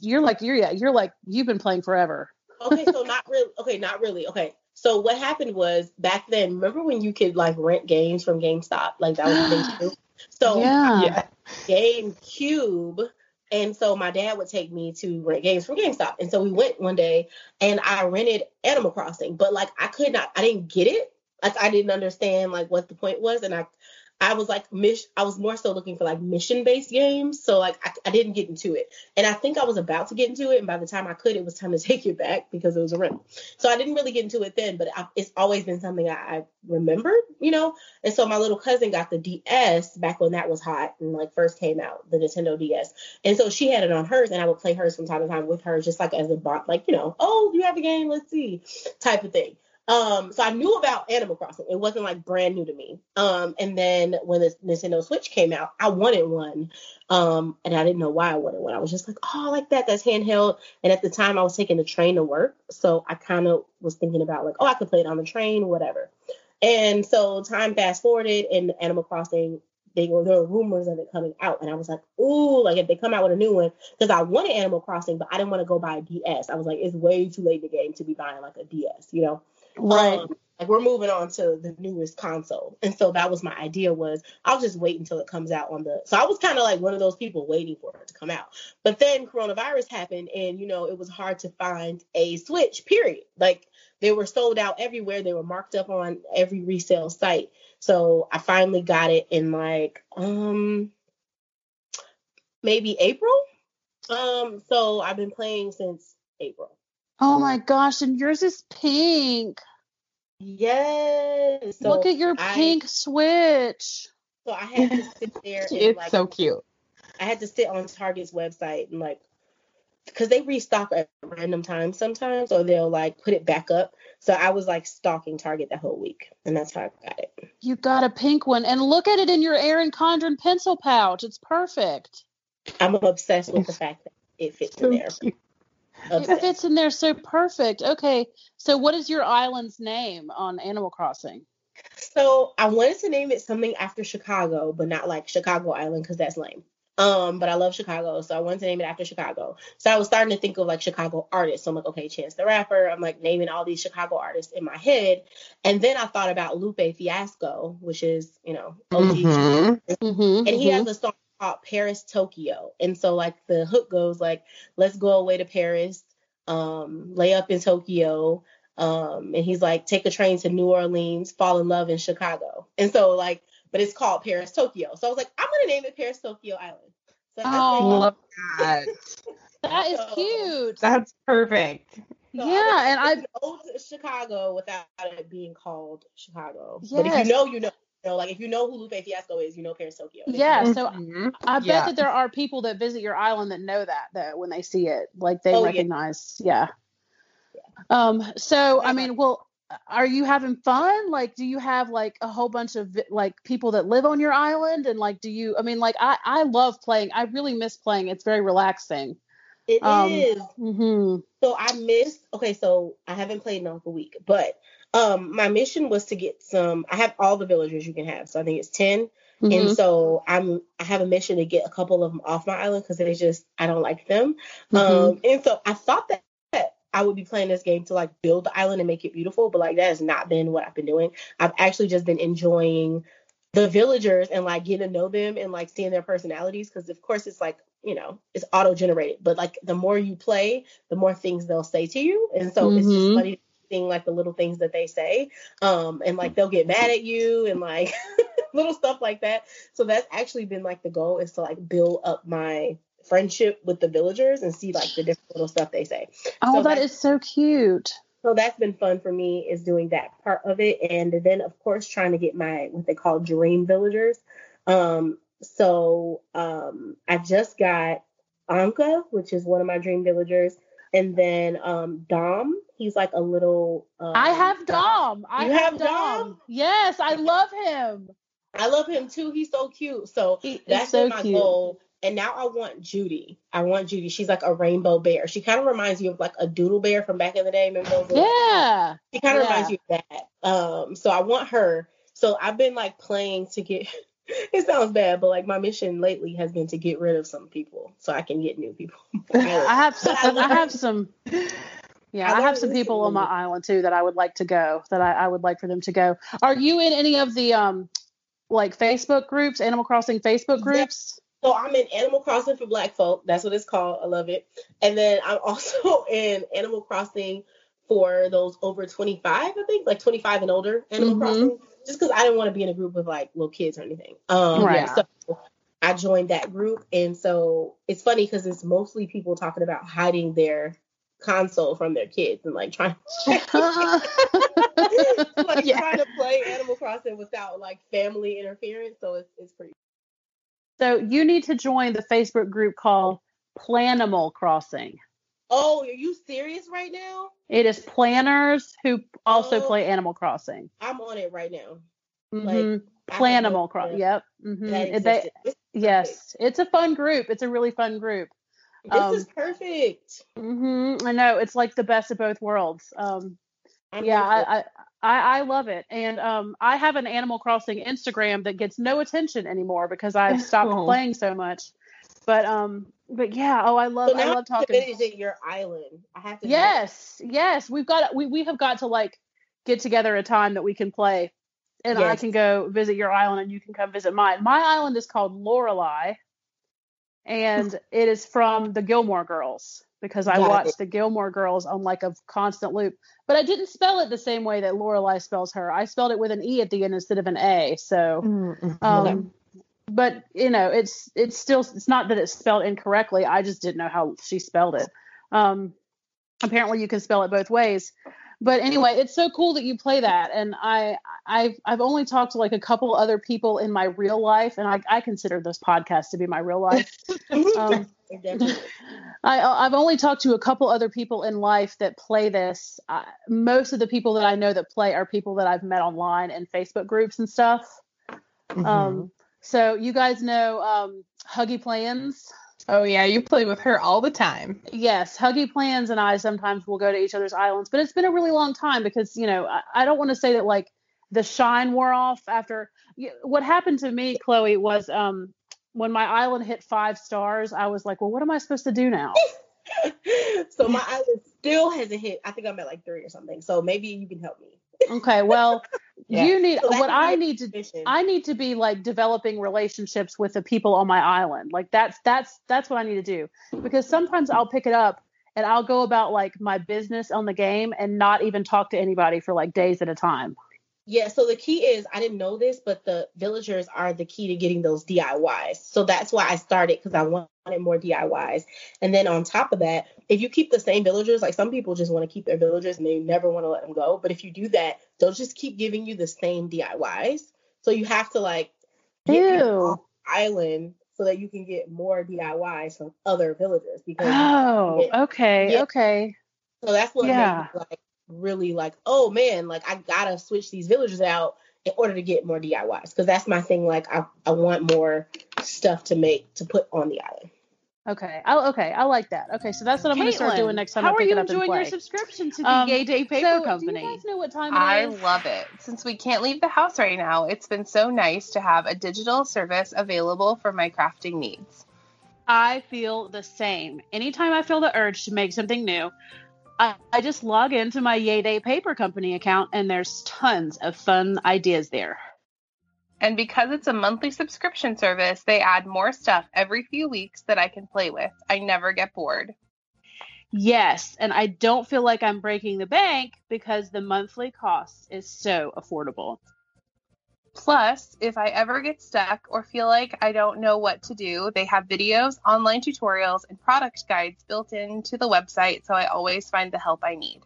You're like you're yeah, you're like you've been playing forever. okay, so not really. Okay, not really. Okay. So what happened was back then, remember when you could like rent games from GameStop? Like that was the thing to do. So yeah. Yeah. GameCube. And so my dad would take me to rent games from GameStop. And so we went one day and I rented Animal Crossing, but like I could not, I didn't get it. Like I didn't understand like what the point was. And I, I was like, miss, I was more so looking for like mission based games. So like I, I didn't get into it. And I think I was about to get into it. And by the time I could, it was time to take it back because it was a rent. So I didn't really get into it then, but I, it's always been something I, I remembered, you know? And so my little cousin got the DS back when that was hot and like first came out, the Nintendo DS. And so she had it on hers, and I would play hers from time to time with her, just like as a bot, like you know, oh, you have a game, let's see, type of thing. Um, so I knew about Animal Crossing. It wasn't like brand new to me. Um, and then when the Nintendo Switch came out, I wanted one. Um, and I didn't know why I wanted one. I was just like, oh, I like that. That's handheld. And at the time, I was taking the train to work, so I kind of was thinking about like, oh, I could play it on the train, whatever. And so time fast forwarded, and Animal Crossing, they were there were rumors of it coming out, and I was like, ooh, like if they come out with a new one, because I wanted Animal Crossing, but I didn't want to go buy a DS. I was like, it's way too late in the game to be buying like a DS, you know. Right. Um, like we're moving on to the newest console, and so that was my idea. Was I'll just wait until it comes out on the. So I was kind of like one of those people waiting for it to come out. But then coronavirus happened, and you know it was hard to find a Switch. Period. Like they were sold out everywhere. They were marked up on every resale site. So I finally got it in like um maybe April. Um, so I've been playing since April. Oh my gosh, and yours is pink. Yes. So Look at your I- pink Switch. So I had to sit there and It's like so cute. I had to sit on Target's website and like because they restock at random times sometimes or they'll like put it back up. So I was like stalking Target the whole week and that's how I got it. You got a pink one, and look at it in your Erin Condren pencil pouch. It's perfect. I'm obsessed with the fact that it fits So in there. cute. It fits in there so perfect. Okay, so what is your island's name on Animal Crossing? So I wanted to name it something after Chicago, but not like Chicago Island because that's lame. Um, but I love Chicago, so I wanted to name it after Chicago. So I was starting to think of like Chicago artists. So I'm like, okay, Chance the Rapper. I'm like naming all these Chicago artists in my head, and then I thought about Lupe Fiasco, which is you know OG Mhm. Mm-hmm, and he has a song called Paris Tokyo. And so like the hook goes like, let's go away to Paris, um, lay up in Tokyo. Um, and he's like, take a train to New Orleans, fall in love in Chicago. And so like, but it's called Paris Tokyo. So I was like, I'm gonna name it Paris Tokyo Island. So that's Oh. like- Love that. that is So- cute. That's perfect. so yeah, and I it's an Chicago without it being called Chicago. But if you know, you know. You know, like if you know who Lupe Fiasco is, you know Paris Tokyo. And if you Yeah, don't- so Mhm. I bet Yeah. that there are people that visit your island that know that that when they see it, like they Oh, yeah. recognize. Yeah. Um. So I mean, well, are you having fun? Like, do you have like a whole bunch of like people that live on your island? And like, do you? I mean, like, I I love playing. I really miss playing. It's very relaxing. It is. Um, Mm-hmm. So I missed. Okay, so I haven't played in like a week, but um, my mission was to get some. I have all the villagers you can have, so I think it's ten, Mhm. And so I'm I have a mission to get a couple of them off my island because they just I don't like them. Mhm. Um, and so I thought that, I would be playing this game to like build the island and make it beautiful, but like that has not been what I've been doing. I've actually just been enjoying the villagers and like getting to know them and like seeing their personalities because of course it's like you know it's auto generated, but like the more you play, the more things they'll say to you, and so it's just Mhm. funny like the little things that they say, um, and like they'll get mad at you and like little stuff like that. So that's actually been like the goal is to like build up my friendship with the villagers and see like the different little stuff they say. oh, so that's- so cute. So that's been fun for me is doing that part of it, and then of course trying to get my what they call dream villagers. Um, so um, I just got Ankha, which is one of my dream villagers, and then um, Dom. He's like a little. Um, I have Dom. I You have, have Dom. Dom? Yes, I love him. I love him too. He's so cute. So He that's so my cute. goal. And now I want Judy. I want Judy. She's like a rainbow bear. She kind of reminds you of like a doodle bear from back in the day. Remember Yeah. She kind of Yeah. reminds you of that. Um, so I want her. So I've been like playing to get. It sounds bad, but like my mission lately has been to get rid of some people so I can get new people. I have some. I I have some. Yeah, I I, have some people on my island too that I would like to go. That I, I would like for them to go. Are you in any of the um like Facebook groups, Animal Crossing Facebook Yeah. groups? So I'm in Animal Crossing for Black folk. That's what it's called. I love it. And then I'm also in Animal Crossing for those over 25, I think, like 25 and older Animal Mhm. Crossing. Just because I didn't want to be in a group with like little kids or anything. Um, Right. So I joined that group, and so it's funny because it's mostly people talking about hiding their console from their kids and like trying like Yeah. trying to play Animal Crossing without like family interference. So it's it's pretty. So you need to join the Facebook group called Planimal Crossing. Oh, are you serious right now? It is planners who also Oh. play Animal Crossing. I'm on it right now. Mm-hmm. No Planimal Crossing. Yep. hmm They, yes, it's a fun group. It's a really fun group. This um, is perfect. hmm I know it's like the best of both worlds. Um, yeah, here for it. I, I I I love it, and um, I have an Animal Crossing Instagram that gets no attention anymore because I've stopped Oh. playing so much. But um, but yeah, oh, I love so I love talking. to your island. I have to. Yes, yes, we've got we we have got to like get together a time that we can play, and I can go visit your island and you can come visit mine. My island is called Lorelei, and it is from the Gilmore Girls because I Got it. watched the Gilmore Girls on like a constant loop. But I didn't spell it the same way that Lorelai spells her. I spelled it with an e at the end instead of an a. So. Mm-hmm. Um, but you know, it's it's still it's not that it's spelled incorrectly. I just didn't know how she spelled it. Um, apparently, you can spell it both ways. But anyway, it's so cool that you play that, and I I've I've only talked to like a couple other people in my real life, and I, I consider this podcast to be my real life. Um, I, I've only talked to a couple other people in life that play this. Most of the people that I know that play are people that I've met online and Facebook groups and stuff. Mm-hmm. Um, so you guys know um, Huggy Plans. Oh yeah, you play with her all the time. Yes, Huggy Plans and I sometimes will go to each other's islands, but it's been a really long time because you know I, I don't want to say that like the shine wore off after. What happened to me, Chloe, was um, when my island hit five stars. I was like, well, what am I supposed to do now? so my island still hasn't hit. I think I'm at like three or something. So maybe you can help me. Okay, well, Yeah. you need So what I be I a need to mission. I need to be like developing relationships with the people on my island. Like that's that's that's what I need to do. Because sometimes I'll pick it up and I'll go about like my business on the game and not even talk to anybody for like days at a time. Yeah, so the key is I didn't know this, but the villagers are the key to getting those DIYs. So that's why I started because I wanted more DIYs. And then on top of that, if you keep the same villagers, like some people just want to keep their villagers and they never want to let them go. But if you do that, they'll just keep giving you the same DIYs. So you have to like get Ew. off island so that you can get more DIYs from other villagers. Because Oh, Yeah. okay, Yeah. okay. so that's what Yeah. made me like really like, oh man, like I gotta switch these villagers out in order to get more DIYs. Because that's my thing. Like I, I want more stuff to make to put on the island. Okay. I, okay. I like that. Okay. So that's what I'm going to start doing next time How I are pick you it up and enjoying play. your subscription to the Um, Yay Day Paper so, Company? Do you guys know what time it I is? love it. Since we can't leave the house right now, it's been so nice to have a digital service available for my crafting needs. I feel the same. Anytime I feel the urge to make something new, I, I just log into my Yay Day Paper Company account and there's tons of fun ideas there. And because it's a monthly subscription service, they add more stuff every few weeks that I can play with. I never get bored. Yes, and I don't feel like I'm breaking the bank because the monthly cost is so affordable. Plus, if I ever get stuck or feel like I don't know what to do, they have videos, online tutorials, and product guides built into the website, so I always find the help I need.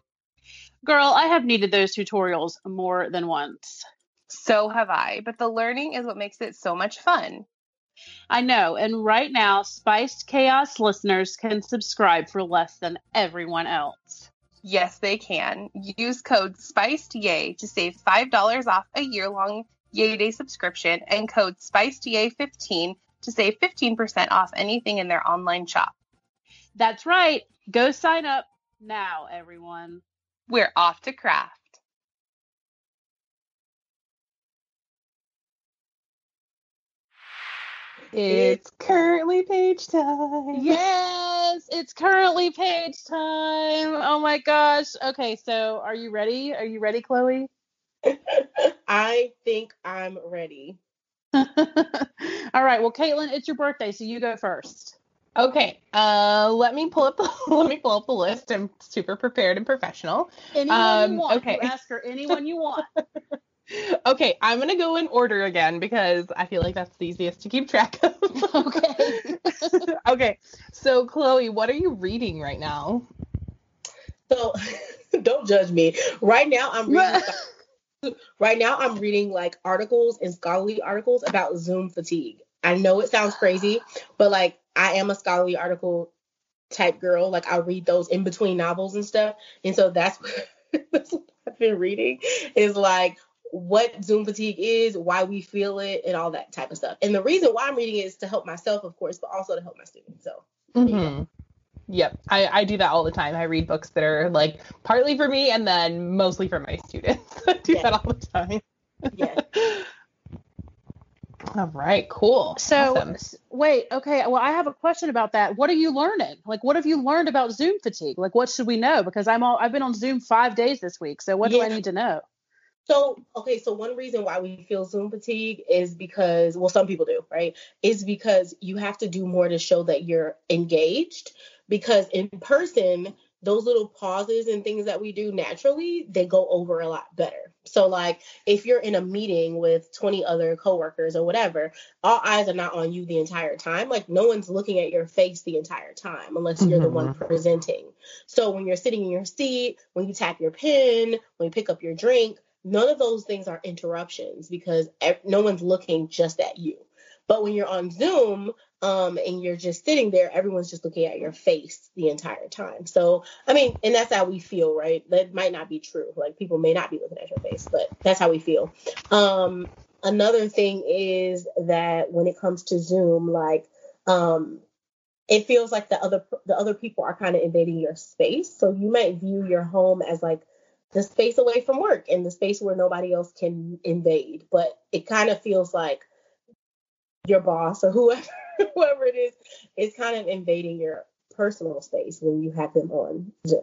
Girl, I have needed those tutorials more than once. So have I, but the learning is what makes it so much fun. I know, and right now, Spiced Chaos listeners can subscribe for less than everyone else. Yes, they can. Use code SPICEDYAY to save $5 off a year long Yay Day subscription and code SPICEDYAY15 to save 15% off anything in their online shop. That's right. Go sign up now, everyone. We're off to craft. It's currently page time. Yes, it's currently page time. Oh my gosh. Okay, so are you ready? Are you ready, Chloe? I think I'm ready. All right. Well, Caitlin, it's your birthday, so you go first. Okay, uh, let me pull up the let me pull up the list. I'm super prepared and professional. Anyone Um, you want. okay. You ask her anyone you want. Okay, I'm gonna go in order again because I feel like that's the easiest to keep track of. Okay. okay, so Chloe, what are you reading right now? So don't judge me. Right now I'm reading right now I'm reading like articles and scholarly articles about Zoom fatigue. I know it sounds crazy, but like I am a scholarly article type girl. Like I read those in between novels and stuff. And so that's that's what I've been reading is like what Zoom fatigue is, why we feel it, and all that type of stuff. And the reason why I'm reading it is to help myself, of course, but also to help my students. So Mm-hmm. Yep, I, I do that all the time. I read books that are like partly for me and then mostly for my students. I do Yeah. that all the time. yeah. All right, cool. So Awesome. wait, okay. Well, I have a question about that. What are you learning? Like, what have you learned about Zoom fatigue? Like, what should we know? Because I'm all I've been on Zoom five days this week. So what do I need to know? So, okay, so one reason why we feel Zoom fatigue is because, well, some people do, right? Is because you have to do more to show that you're engaged. Because in person, those little pauses and things that we do naturally, they go over a lot better. So, like, if you're in a meeting with 20 other coworkers or whatever, all eyes are not on you the entire time. Like, no one's looking at your face the entire time unless you're the one mm-hmm. presenting. So, when you're sitting in your seat, when you tap your pen, when you pick up your drink, none of those things are interruptions because no one's looking just at you. But when you're on Zoom um, and you're just sitting there, everyone's just looking at your face the entire time. So, I mean, and that's how we feel, right? That might not be true. Like people may not be looking at your face, but that's how we feel. Um, another thing is that when it comes to Zoom, like um, it feels like the other the other people are kind of invading your space. So you might view your home as like the space away from work and the space where nobody else can invade. But it kind of feels like your boss or whoever whoever it is is kind of invading your personal space when you have them on Zoom.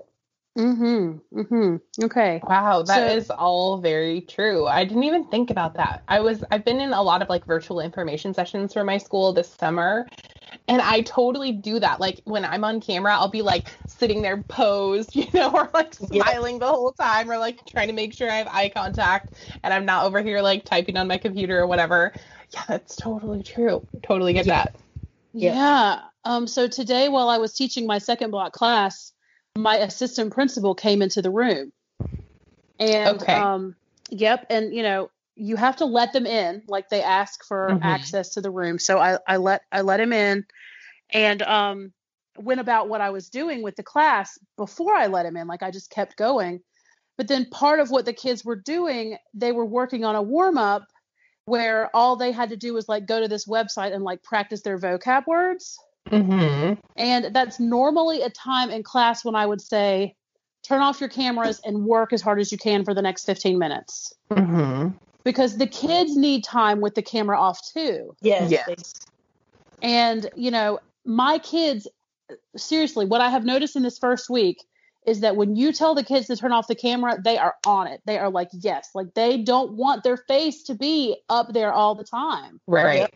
Mm-hmm. Mm-hmm. Okay. Wow, that So- is all very true. I didn't even think about that. I was I've been in a lot of like virtual information sessions for my school this summer, and I totally do that. Like when I'm on camera, I'll be like sitting there posed, you know, or like Yeah. smiling the whole time or like trying to make sure I have eye contact and I'm not over here like typing on my computer or whatever. Yeah, that's totally true. Totally get Yeah. that. Yeah. Yeah. Um, so today, while I was teaching my second block class, my assistant principal came into the room. And Okay. um, yep, and you know, you have to let them in, like they ask for Mhm. access to the room. So I, I let I let him in and um went about what I was doing with the class before I let him in. Like I just kept going. But then part of what the kids were doing, they were working on a warm up where all they had to do was like go to this website and like practice their vocab words. Mm-hmm. And that's normally a time in class when I would say, turn off your cameras and work as hard as you can for the next 15 minutes. Mm-hmm. Because the kids need time with the camera off too. Yes. Yes. And, you know, my kids, seriously, what I have noticed in this first week is that when you tell the kids to turn off the camera, they are on it. They are like, yes, like they don't want their face to be up there all the time. Right. Yep.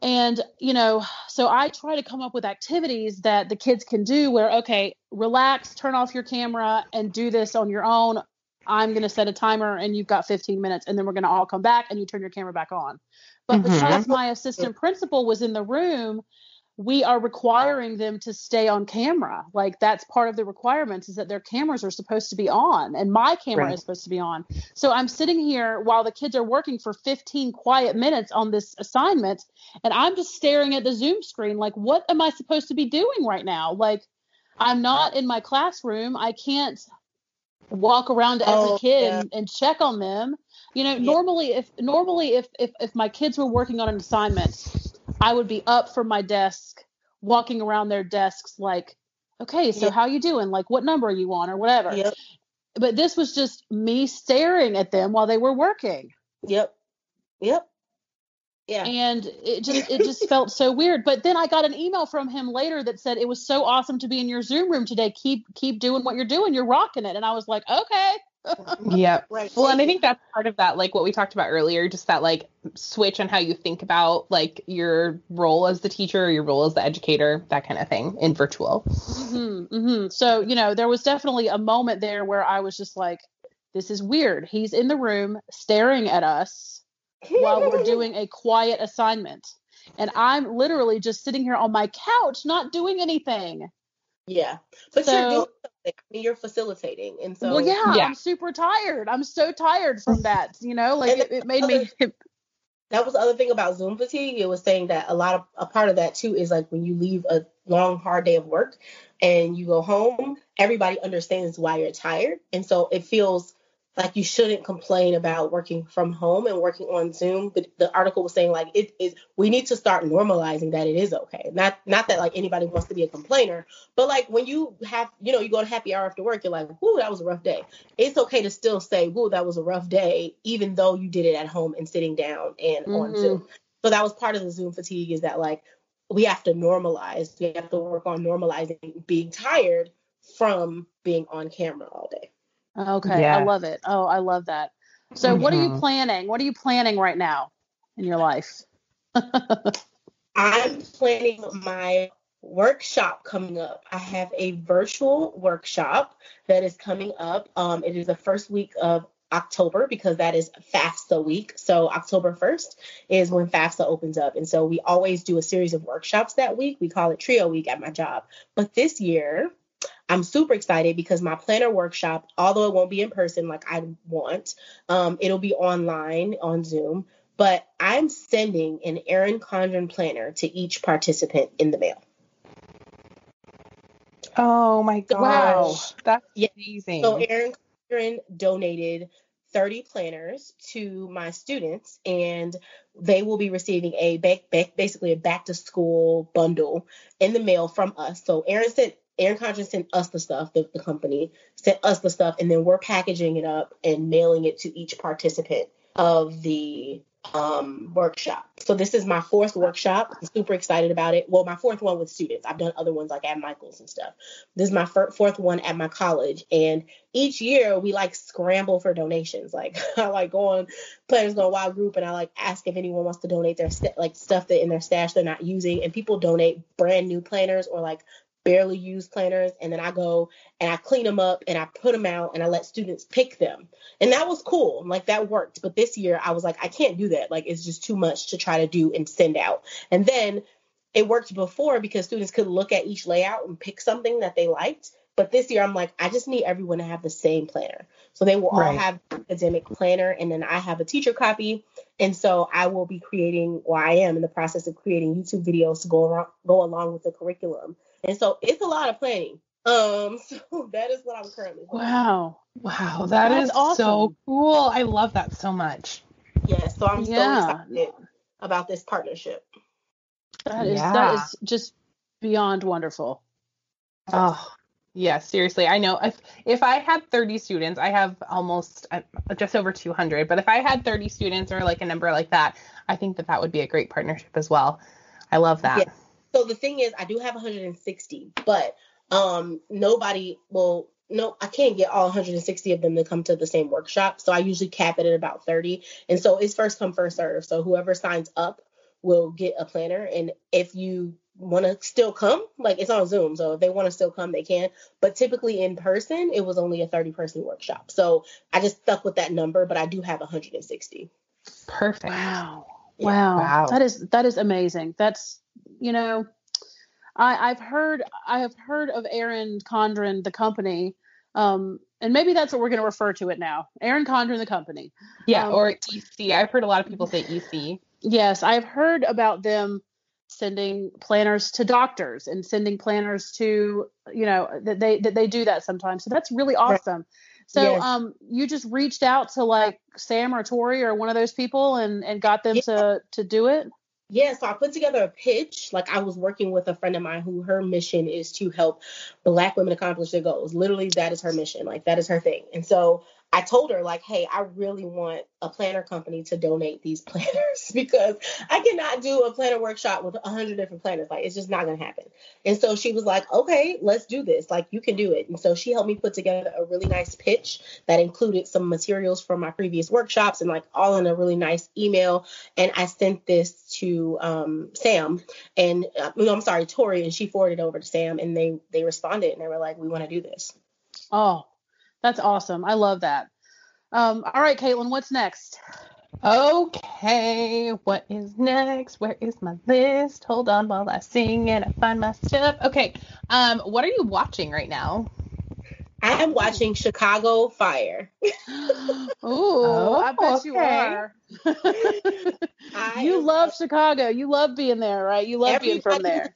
And, you know, so I try to come up with activities that the kids can do where, okay, relax, turn off your camera and do this on your own. I'm going to set a timer and you've got 15 minutes and then we're going to all come back and you turn your camera back on. But Mhm. because my assistant principal was in the room, we are requiring them to stay on camera. Like that's part of the requirements is that their cameras are supposed to be on and my camera Right. is supposed to be on. So I'm sitting here while the kids are working for 15 quiet minutes on this assignment and I'm just staring at the Zoom screen like what am I supposed to be doing right now? Like I'm not in my classroom. I can't walk around to every Oh, kid yeah. and, and check on them. You know, Yeah. normally if normally if, if if my kids were working on an assignment, I would be up from my desk, walking around their desks like, okay, so Yeah. how you doing? Like what number are you on or whatever. Yep. But this was just me staring at them while they were working. Yep. Yep. Yeah. and it just it just felt so weird but then i got an email from him later that said it was so awesome to be in your zoom room today keep keep doing what you're doing you're rocking it and i was like okay Yep. Right. Well, and I think that's part of that, like what we talked about earlier, just that like switch on how you think about like your role as the teacher, your role as the educator, that kind of thing in virtual. hmm hmm so you know there was definitely a moment there where i was just like this is weird he's in the room staring at us while we're doing a quiet assignment and i'm literally just sitting here on my couch not doing anything Yeah. But So- you're. I mean, you're facilitating. And so well yeah, Yeah. i'm super tired i'm so tired from that you know like it, it made me that was the other thing about Zoom fatigue. It was saying that a lot of a part of that too is like when you leave a long, hard day of work and you go home, everybody understands why you're tired. And so it feels like you shouldn't complain about working from home and working on Zoom. But the article was saying like it is we need to start normalizing that it is okay. Not not that like anybody wants to be a complainer, but like when you have, you know, you go to happy hour after work, you're like, whoo, that was a rough day. It's okay to still say, whoo, that was a rough day, even though you did it at home and sitting down and on Mhm. Zoom. So that was part of the Zoom fatigue is that like we have to normalize, we have to work on normalizing being tired from being on camera all day. Okay, I love it. Oh, I love that. So, what are you Mhm. planning? What are you planning right now in your life? I'm planning my workshop coming up. I have a virtual workshop that is coming up. Um, it is the first week of October because that is FAFSA week. So October 1st is when FAFSA opens up. And so we always do a series of workshops that week. We call it Trio Week at my job. But this year, I'm super excited because my planner workshop, although it won't be in person like I want, um, it'll be online on Zoom. But I'm sending an Erin Condren planner to each participant in the mail. Oh my gosh. Wow. That's Yeah. amazing. So Erin Condren donated 30 planners to my students, and they will be receiving a back, back, basically a back to school bundle in the mail from us. So Erin sent Erin Condren sent us the stuff, the, the company sent us the stuff, and then we're packaging it up and mailing it to each participant of the um, workshop. So this is my fourth workshop. I'm super excited about it. Well, my fourth one with students. I've done other ones like at Michael's and stuff. This is my fir- fourth one at my college, and each year we like scramble for donations. Like I like go on Planners Gone Wild group, and I like ask if anyone wants to donate their st- like stuff that in their stash they're not using, and people donate brand new planners or like barely used planners, and then I go and I clean them up and I put them out and I let students pick them. And that was cool. Like that worked. But this year I was like, I can't do that. Like it's just too much to try to do and send out. And then it worked before because students could look at each layout and pick something that they liked. But this year I'm like, I just need everyone to have the same planner. So they will all Right. have academic planner and then I have a teacher copy. And so I will be creating, or I am in the process of creating YouTube videos to go around, go along with the curriculum. And so it's a lot of planning. Um, so that is what I'm currently doing. Wow. wow, that That's is awesome. so cool. I love that so much. Yeah, so I'm Yeah. so excited about this partnership. That is Yeah. that is just beyond wonderful. Oh, yeah, seriously. I know if if I had 30 students, I have almost uh, just over 200, but if I had 30 students or like a number like that, I think that that would be a great partnership as well. I love that. Yeah. So the thing is, I do have 160, but um nobody will no, I can't get all 160 of them to come to the same workshop. So I usually cap it at about 30. And so it's first come, first serve. So whoever signs up will get a planner. And if you want to still come, like it's on Zoom. So if they want to still come, they can. But typically in person, it was only a 30 person workshop. So I just stuck with that number, but I do have 160. Perfect. Wow. Yeah. Wow. wow. That is that is amazing. That's you know, I, I've heard I have heard of Erin Condren, the company, um, and maybe that's what we're going to refer to it now. Erin Condren, the company. Yeah, um, or EC. I've heard a lot of people say EC. Yes, I've heard about them sending planners to doctors and sending planners to you know that they that they do that sometimes. So that's really awesome. Right. So yes. um you just reached out to like Sam or Tori or one of those people and and got them yeah. to to do it? Yeah, so I put together a pitch. Like I was working with a friend of mine who her mission is to help black women accomplish their goals. Literally, that is her mission. Like that is her thing. And so I told her like, hey, I really want a planner company to donate these planners because I cannot do a planner workshop with a hundred different planners. Like it's just not gonna happen. And so she was like, okay, let's do this. Like you can do it. And so she helped me put together a really nice pitch that included some materials from my previous workshops and like all in a really nice email. And I sent this to um, Sam and uh, no, I'm sorry, Tori, and she forwarded over to Sam and they they responded and they were like, we want to do this. Oh, that's awesome. I love that. Um, all right, Caitlin, what's next? Okay, what is next? Where is my list? Hold on while I sing and I find my stuff. Okay, um, what are you watching right now? I am watching Chicago Fire. Ooh, oh, I bet okay. you are. you love Chicago. You love being there, right? You love being from there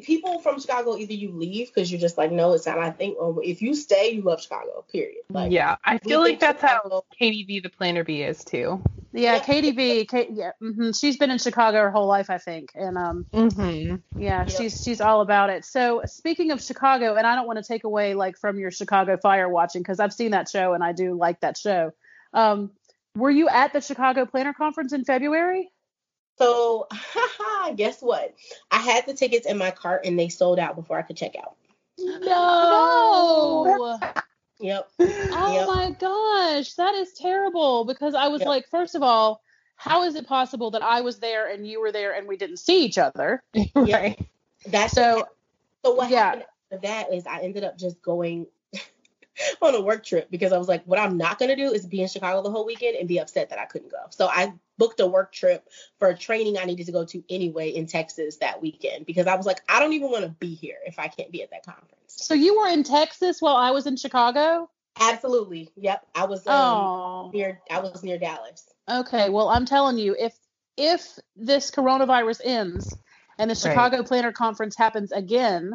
people from Chicago either you leave because you're just like, no, it's not my thing, or if you stay, you love Chicago. Period. Like, yeah, I feel like that's Chicago, how KDB the Planner B, is too. Yeah, yeah. KDB, K, yeah, mm-hmm. she's been in Chicago her whole life, I think, and um, mm-hmm. yeah, yep. she's she's all about it. So speaking of Chicago, and I don't want to take away like from your Chicago Fire watching because I've seen that show and I do like that show. Um, were you at the Chicago Planner Conference in February? So, haha, guess what? I had the tickets in my cart and they sold out before I could check out. No. yep. Oh yep. my gosh, that is terrible because I was yep. like, first of all, how is it possible that I was there and you were there and we didn't see each other? right. That's so. So what yeah. happened that is I ended up just going on a work trip because I was like, what I'm not gonna do is be in Chicago the whole weekend and be upset that I couldn't go. So I booked a work trip for a training I needed to go to anyway in Texas that weekend because I was like, I don't even want to be here if I can't be at that conference. So you were in Texas while I was in Chicago? Absolutely. Yep. I was um, near I was near Dallas. Okay. Well, I'm telling you, if if this coronavirus ends and the Chicago right. Planner Conference happens again,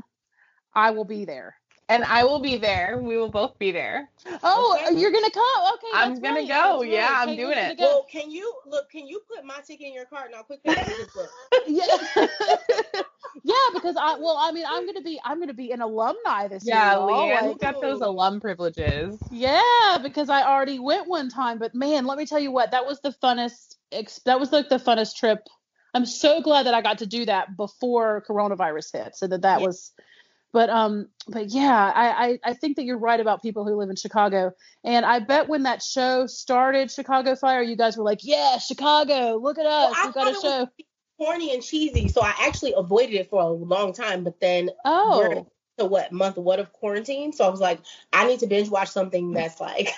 I will be there and I will be there. We will both be there. Oh, okay. you're gonna come? Okay, I'm gonna right. go. That's yeah, right. I'm doing it. Well, can you look? Can you put my ticket in your cart now? Quickly, yeah, yeah, because I well, I mean, I'm gonna be I'm gonna be an alumni this yeah, year. Yeah, Leanne's like, got those alum privileges. Yeah, because I already went one time, but man, let me tell you what, that was the funnest. That was like the funnest trip. I'm so glad that I got to do that before coronavirus hit, so that that yeah. was but um but yeah I, I i think that you're right about people who live in chicago. And i bet when that show started chicago fire you guys were like yeah chicago look at us well, we got a show. corny and cheesy so i actually avoided it for a long time but then oh to what month what of quarantine. So i was like i need to binge watch something that's like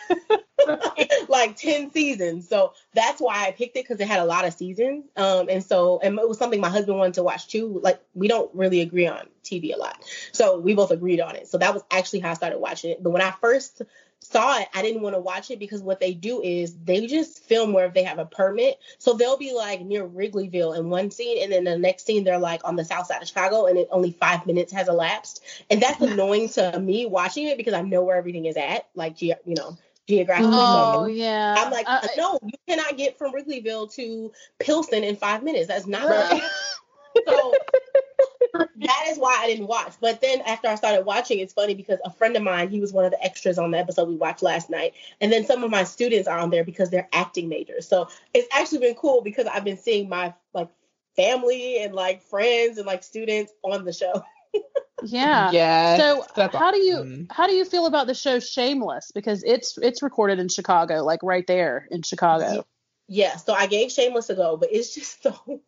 like 10 seasons. So that's why i picked it because it had a lot of seasons. Um and so and it was something my husband wanted to watch too like we don't really agree on tv a lot. So we both agreed on it. So that was actually how i started watching it. But when i first saw it, I didn't want to watch it because what they do is they just film where they have a permit. So they'll be like near Wrigleyville in one scene, and then the next scene they're like on the south side of Chicago, and it only five minutes has elapsed. And that's annoying to me watching it because I know where everything is at, like you know, geographically. Oh yeah. I'm like, uh, no, you cannot get from Wrigleyville to Pilsen in five minutes. That's not right. so that is why I didn't watch. But then after I started watching, it's funny because a friend of mine, he was one of the extras on the episode we watched last night. And then some of my students are on there because they're acting majors. So it's actually been cool because I've been seeing my like family and like friends and like students on the show. Yeah. Yeah. So that's how do you how do you feel about the show Shameless? Because it's it's recorded in Chicago, like right there in Chicago. Yeah, so I gave Shameless a go, but it's just so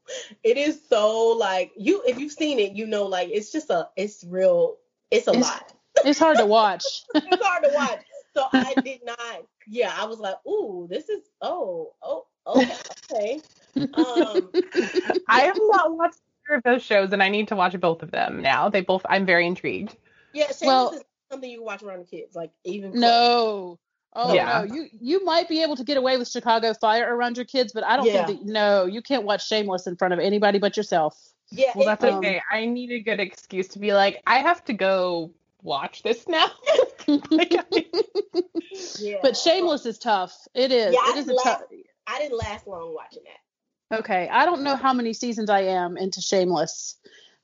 it is so like you if you've seen it, you know like it's just a it's real it's a It's- lot. It's hard to watch. it's hard to watch. So I did not yeah, I was like, ooh, this is oh, oh, okay, okay. Um I have not watched either of those shows, and I need to watch both of them now. They both. I'm very intrigued. yeah, Shameless Well- is something you watch around the kids, like even close. No. Oh Yeah. no, you you might be able to get away with Chicago Fire around your kids, but I don't Yeah. think that no, you can't watch Shameless in front of anybody but yourself. Yeah, Well, that's Um, okay. I need a good excuse to be like, I have to go watch this now. like, I- yeah. But Shameless is tough. It is. Yeah, I it is a didn't tough. last- I didn't last long watching that. Okay, I don't know how many seasons I am into Shameless,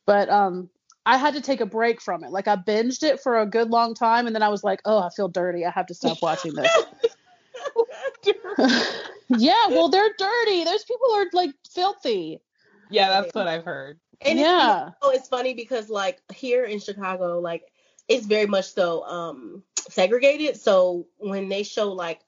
but um, I had to take a break from it. Like I binged it for a good long time, and then I was like, oh, I feel dirty. I have to stop watching this. yeah, well, they're dirty. Those people are like filthy. yeah, that's what I've heard. And it's, Yeah. oh, it's funny because like here in Chicago, like it's very much so um segregated. So when they show like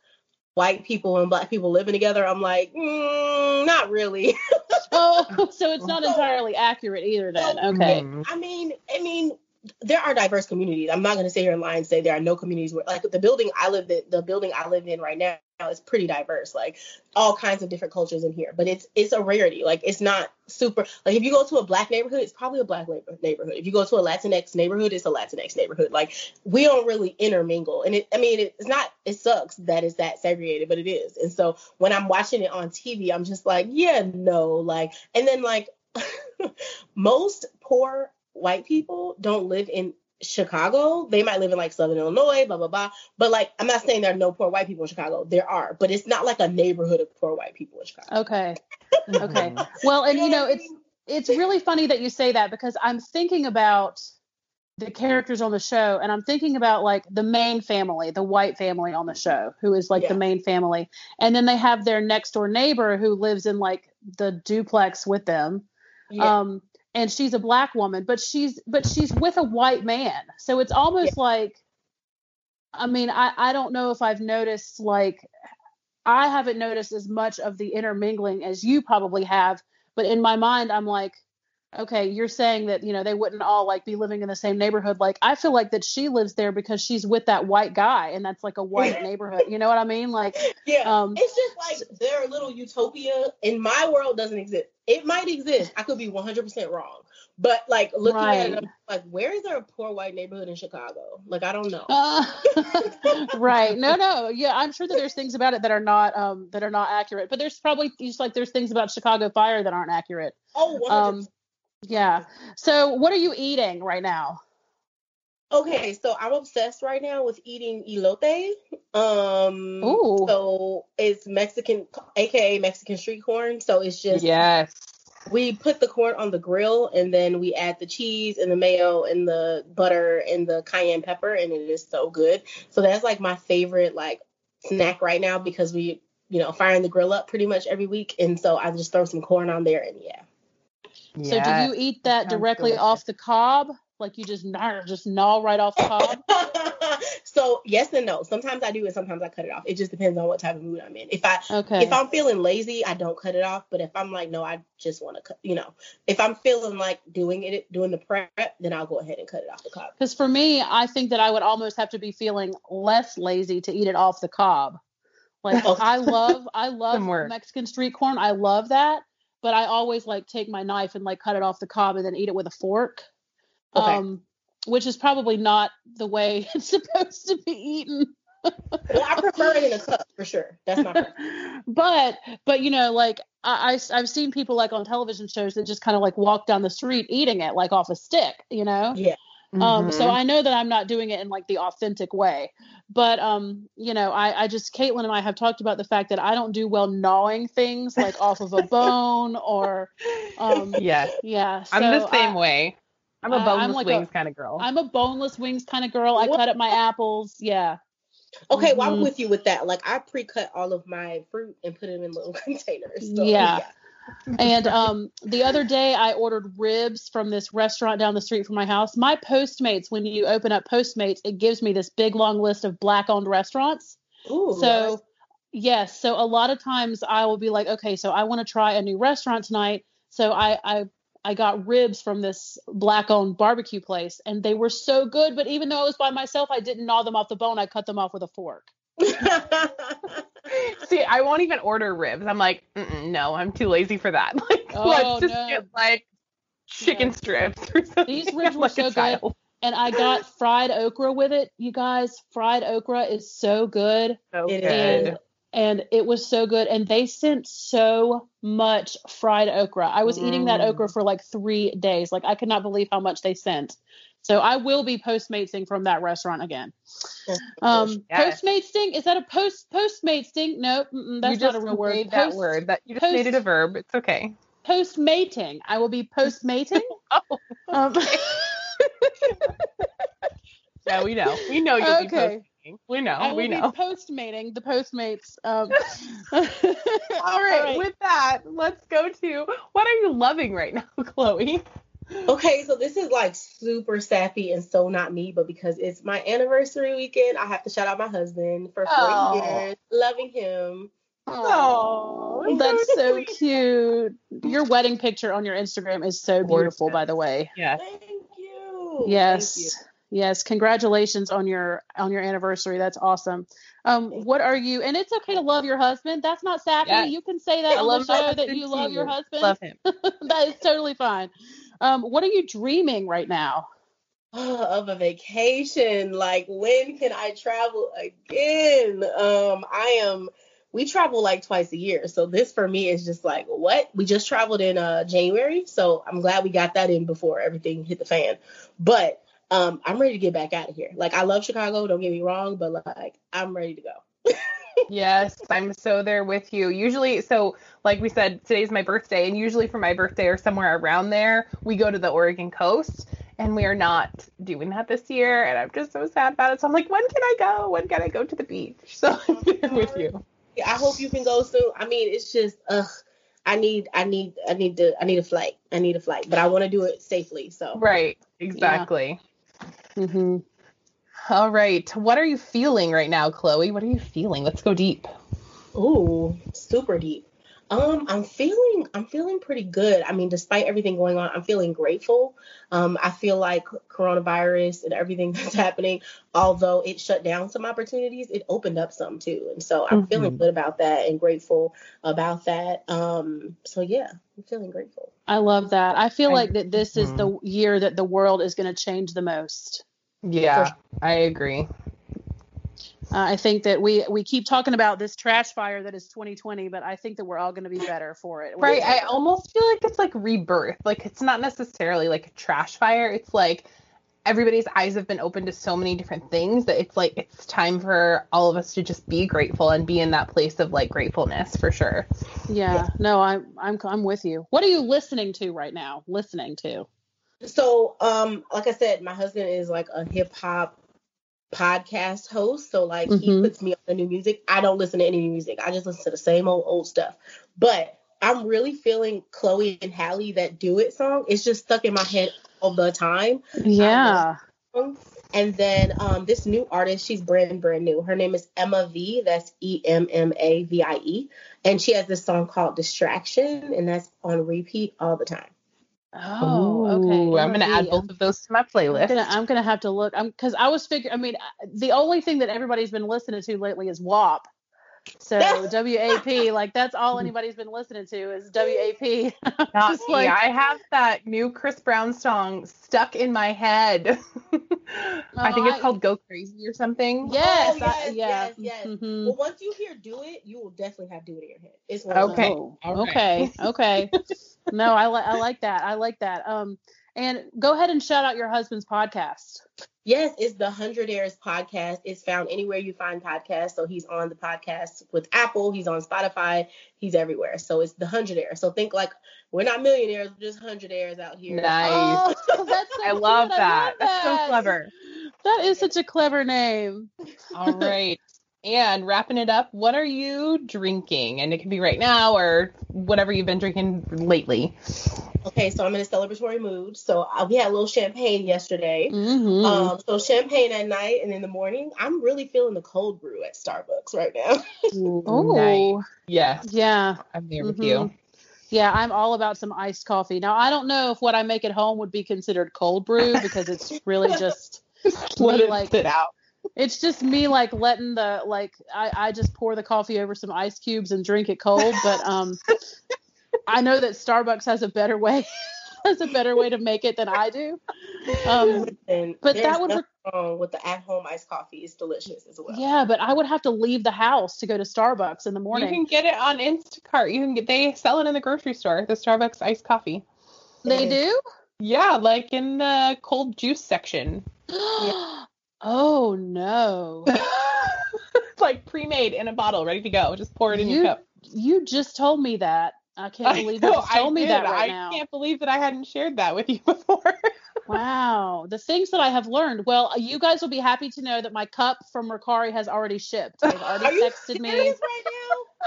white people and black people living together, I'm like, mm, not really. Oh, so it's not entirely accurate either. Then okay. I mean, I mean, there are diverse communities. I'm not going to sit here and lie and say there are no communities where, like, the building I live in, the building I live in right now is pretty diverse. Like, all kinds of different cultures in here. But it's it's a rarity. Like, it's not super. Like, if you go to a black neighborhood, it's probably a black neighborhood. If you go to a Latinx neighborhood, it's a Latinx neighborhood. Like, we don't really intermingle. And it, I mean, it's not. It sucks that it's that segregated, but it is. And so when I'm watching it on TV, I'm just like, yeah, no, like, and then like. most poor white people don't live in Chicago. They might live in like Southern Illinois, blah blah blah. But like, I'm not saying there are no poor white people in Chicago. There are, but it's not like a neighborhood of poor white people in Chicago. Okay. Okay. Well, and you know, it's it's really funny that you say that because I'm thinking about the characters on the show and I'm thinking about like the main family, the white family on the show, who is like Yeah. the main family. And then they have their next door neighbor who lives in like the duplex with them. Yeah. Um and she's a black woman, but she's but she's with a white man. So it's almost like I mean, I I don't know if I've noticed like I haven't noticed as much of the intermingling as you probably have, but in my mind I'm like okay, you're saying that, you know, they wouldn't all like be living in the same neighborhood. Like I feel like that she lives there because she's with that white guy and that's like a white neighborhood. You know what I mean? Like yeah. um it's just like their little utopia in my world doesn't exist. It might exist. I could be 100% wrong. But like looking at it, like, where is there a poor white neighborhood in Chicago? Like, I don't know. Uh, right. No, no. Yeah, I'm sure that there's things about it that are not um that are not accurate. But there's probably just like there's things about Chicago Fire that aren't accurate. oh, 100%. Um yeah. So what are you eating right now? Okay, so I'm obsessed right now with eating elote. Um, Ooh. so it's Mexican, aka Mexican street corn. So it's just Yes. we put the corn on the grill and then we add the cheese and the mayo and the butter and the cayenne pepper, and it is so good. So that's like my favorite like snack right now because we, you know, firing the grill up pretty much every week, and so I just throw some corn on there, and yeah. So do you eat that directly delicious. off the cob? Like you just gnaw, just gnaw right off the cob? so yes and no. Sometimes I do, and sometimes I cut it off. It just depends on what type of mood I'm in. If I Okay. if I'm feeling lazy, I don't cut it off. But if I'm like, no, I just want to cut, you know, if I'm feeling like doing it, doing the prep, then I'll go ahead and cut it off the cob. Because for me, I think that I would almost have to be feeling less lazy to eat it off the cob. Like Oh. I love, I love Mexican street corn. I love that, but I always like take my knife and like cut it off the cob and then eat it with a fork. Okay. Um, which is probably not the way it's supposed to be eaten. Well, I prefer it in a cup for sure. That's my preference. but but you know like I, I have seen people like on television shows that just kind of like walk down the street eating it like off a stick you know Yeah. Um so Mhm. i know that i'm not doing it in like the authentic way but um you know i i just caitlin and i have talked about the fact that i don't do well gnawing things like off of a bone or um yes. yeah I'm the same I- way. I'm a I- I'm boneless like a- wings kind of girl. I'm a boneless wings kind of girl. I What? cut up my apples. Yeah. Okay, well, I'm Mhm. with you with that. Like, I pre-cut all of my fruit and put it in little containers. So, Yeah. And um, the other day, I ordered ribs from this restaurant down the street from my house. My Postmates, when you open up Postmates, it gives me this big long list of black-owned restaurants. Ooh, So, yes, so a lot of times I will be like, okay, so I want to try a new restaurant tonight. So I I I got ribs from this black-owned barbecue place, and they were so good. But even though I was by myself, I didn't gnaw them off the bone. I cut them off with a fork. See, I won't even order ribs. I'm like, no, I'm too lazy for that. Like, Oh, let's just no. get like chicken No. strips or something. These ribs were like so good. child. And I got fried okra with it. You guys, fried okra is so good. So It good. is. and it was so good and they sent so much fried okra i was eating that Mm. okra for like three days like i could not believe how much they sent so i will be postmatesing from that restaurant again um Yes. postmatesing is that a post postmatesing no that's not a real word made that word. That you just post- made it a verb. It's okay. postmating i will be postmating Oh, um, yeah, we know. We know you'll be Okay. posting. We know. I will we be know. postmating the postmates um All right, With that, let's go to what are you loving right now, Chloe? Okay, so this is like super sappy and so not me, but because it's my anniversary weekend, I have to shout out my husband for four Oh. years, loving him. Oh, That's so cute. Your wedding picture on your Instagram is so beautiful, Gorgeous. by the way. Yes. Thank you. Yes. Thank you. Yes. Congratulations on your on your anniversary. That's awesome. Um, what are you? And it's okay to love your husband. That's not sappy. Yes. You can say that I on love the show that you love your husband. Love him. that is totally fine. Um, what are you dreaming right now? of a vacation. Like when can I travel again? Um, I am we travel like twice a year. So this for me is just like what? We just traveled in uh January, so I'm glad we got that in before everything hit the fan. But um I'm ready to get back out of here. Like I love Chicago, don't get me wrong, but like I'm ready to go. Yes, I'm so there with you. Usually, so like we said, today's my birthday, and usually for my birthday or somewhere around there, we go to the Oregon coast, and we are not doing that this year, and I'm just so sad about it. So I'm like, when can I go? When can I go to the beach? So I'm there with you. Yeah, I hope you can go soon. I mean, it's just ugh. I need I need I need to I need a flight. I need a flight, but I want to do it safely. So Right, exactly. Mm-hmm. All right, what are you feeling right now, Chloe? What are you feeling? Let's go deep. Ooh, super deep. Um, I'm feeling I'm feeling pretty good. I mean, despite everything going on, I'm feeling grateful. Um, I feel like coronavirus and everything that's happening, although it shut down some opportunities, it opened up some too. And so I'm feeling Mhm. good about that and grateful about that. Um, so yeah, I'm feeling grateful. I love that. I feel I- like that this is the year that the world is going to change the most. Yeah, I agree. Uh, I think that we we keep talking about this trash fire that is 2020, but I think that we're all going to be better for it. Right. I almost feel like it's like rebirth. Like it's not necessarily like a trash fire. It's like everybody's eyes have been open to so many different things that it's like it's time for all of us to just be grateful and be in that place of like gratefulness for sure. yeah. No, I'm I'm I'm with you. What are you listening to right now? Listening to? So, um, like I said, my husband is like a hip hop podcast host. So, like, he Mhm. puts me on the new music. I don't listen to any new music. I just listen to the same old old stuff. But I'm really feeling Chloe and Halle that do it song. It's just stuck in my head all the time. Yeah. And then um, this new artist, she's brand brand new. Her name is Emma V. That's E M M A V I E, and she has this song called Distraction, and that's on repeat all the time. Oh, Ooh, okay. I'm gonna add both of those to my I'm playlist. gonna, I'm gonna have to look. I'm because I was figuring. I mean, uh, the only thing that everybody's been listening to lately is WAP. So WAP, like that's all anybody's been listening to is WAP. Not me. like- I have that new Chris Brown song stuck in my head. I think it's I- called Go Crazy or something. Yes, Oh, I- yes, yeah. yes, yes. Mhm. Well, once you hear "Do It," you will definitely have "Do It" in your head. It's one of Okay. those. Oh, All right. okay. Okay. No, I like I like that. I like that. Um, And go ahead and shout out your husband's podcast. Yes, it's the Hundred Airs podcast. It's found anywhere you find podcasts. So he's on the podcast with Apple. He's on Spotify. He's everywhere. So it's the Hundred Airs. So think like we're not millionaires, we're just hundred airs out here. Nice. Oh, that's so I love cute. I that. That's so clever. That is such a clever name. All right. And wrapping it up, what are you drinking? And it can be right now or whatever you've been drinking lately. Okay, so I'm in a celebratory mood. So uh, we had a little champagne yesterday. Mm-hmm. Um, so champagne at night and in the morning. I'm really feeling the cold brew at Starbucks right now. oh, Nice. Yes. yeah. I'm there with Mhm. you. Yeah, I'm all about some iced coffee. Now, I don't know if what I make at home would be considered cold brew because it's really just Let me it like sit out. It's just me like letting the like I, I just pour the coffee over some ice cubes and drink it cold. But um I know that Starbucks has a better way has a better way to make it than I do. Um and But that would nothing wrong with the at-home iced coffee. It's delicious as well. yeah, but I would have to leave the house to go to Starbucks in the morning You can get it on Instacart. You can get they sell it in the grocery store, the Starbucks iced coffee. They do? Yeah, like in the cold juice section. oh no. it's like pre-made in a bottle, ready to go. Just pour it in You your cup. You just told me that. I can't I believe you just told I me did. that right I now. can't believe that I hadn't shared that with you before. Wow, the things that I have learned. Well, you guys will be happy to know that my cup from Ricari has already shipped. They've already texted me. right?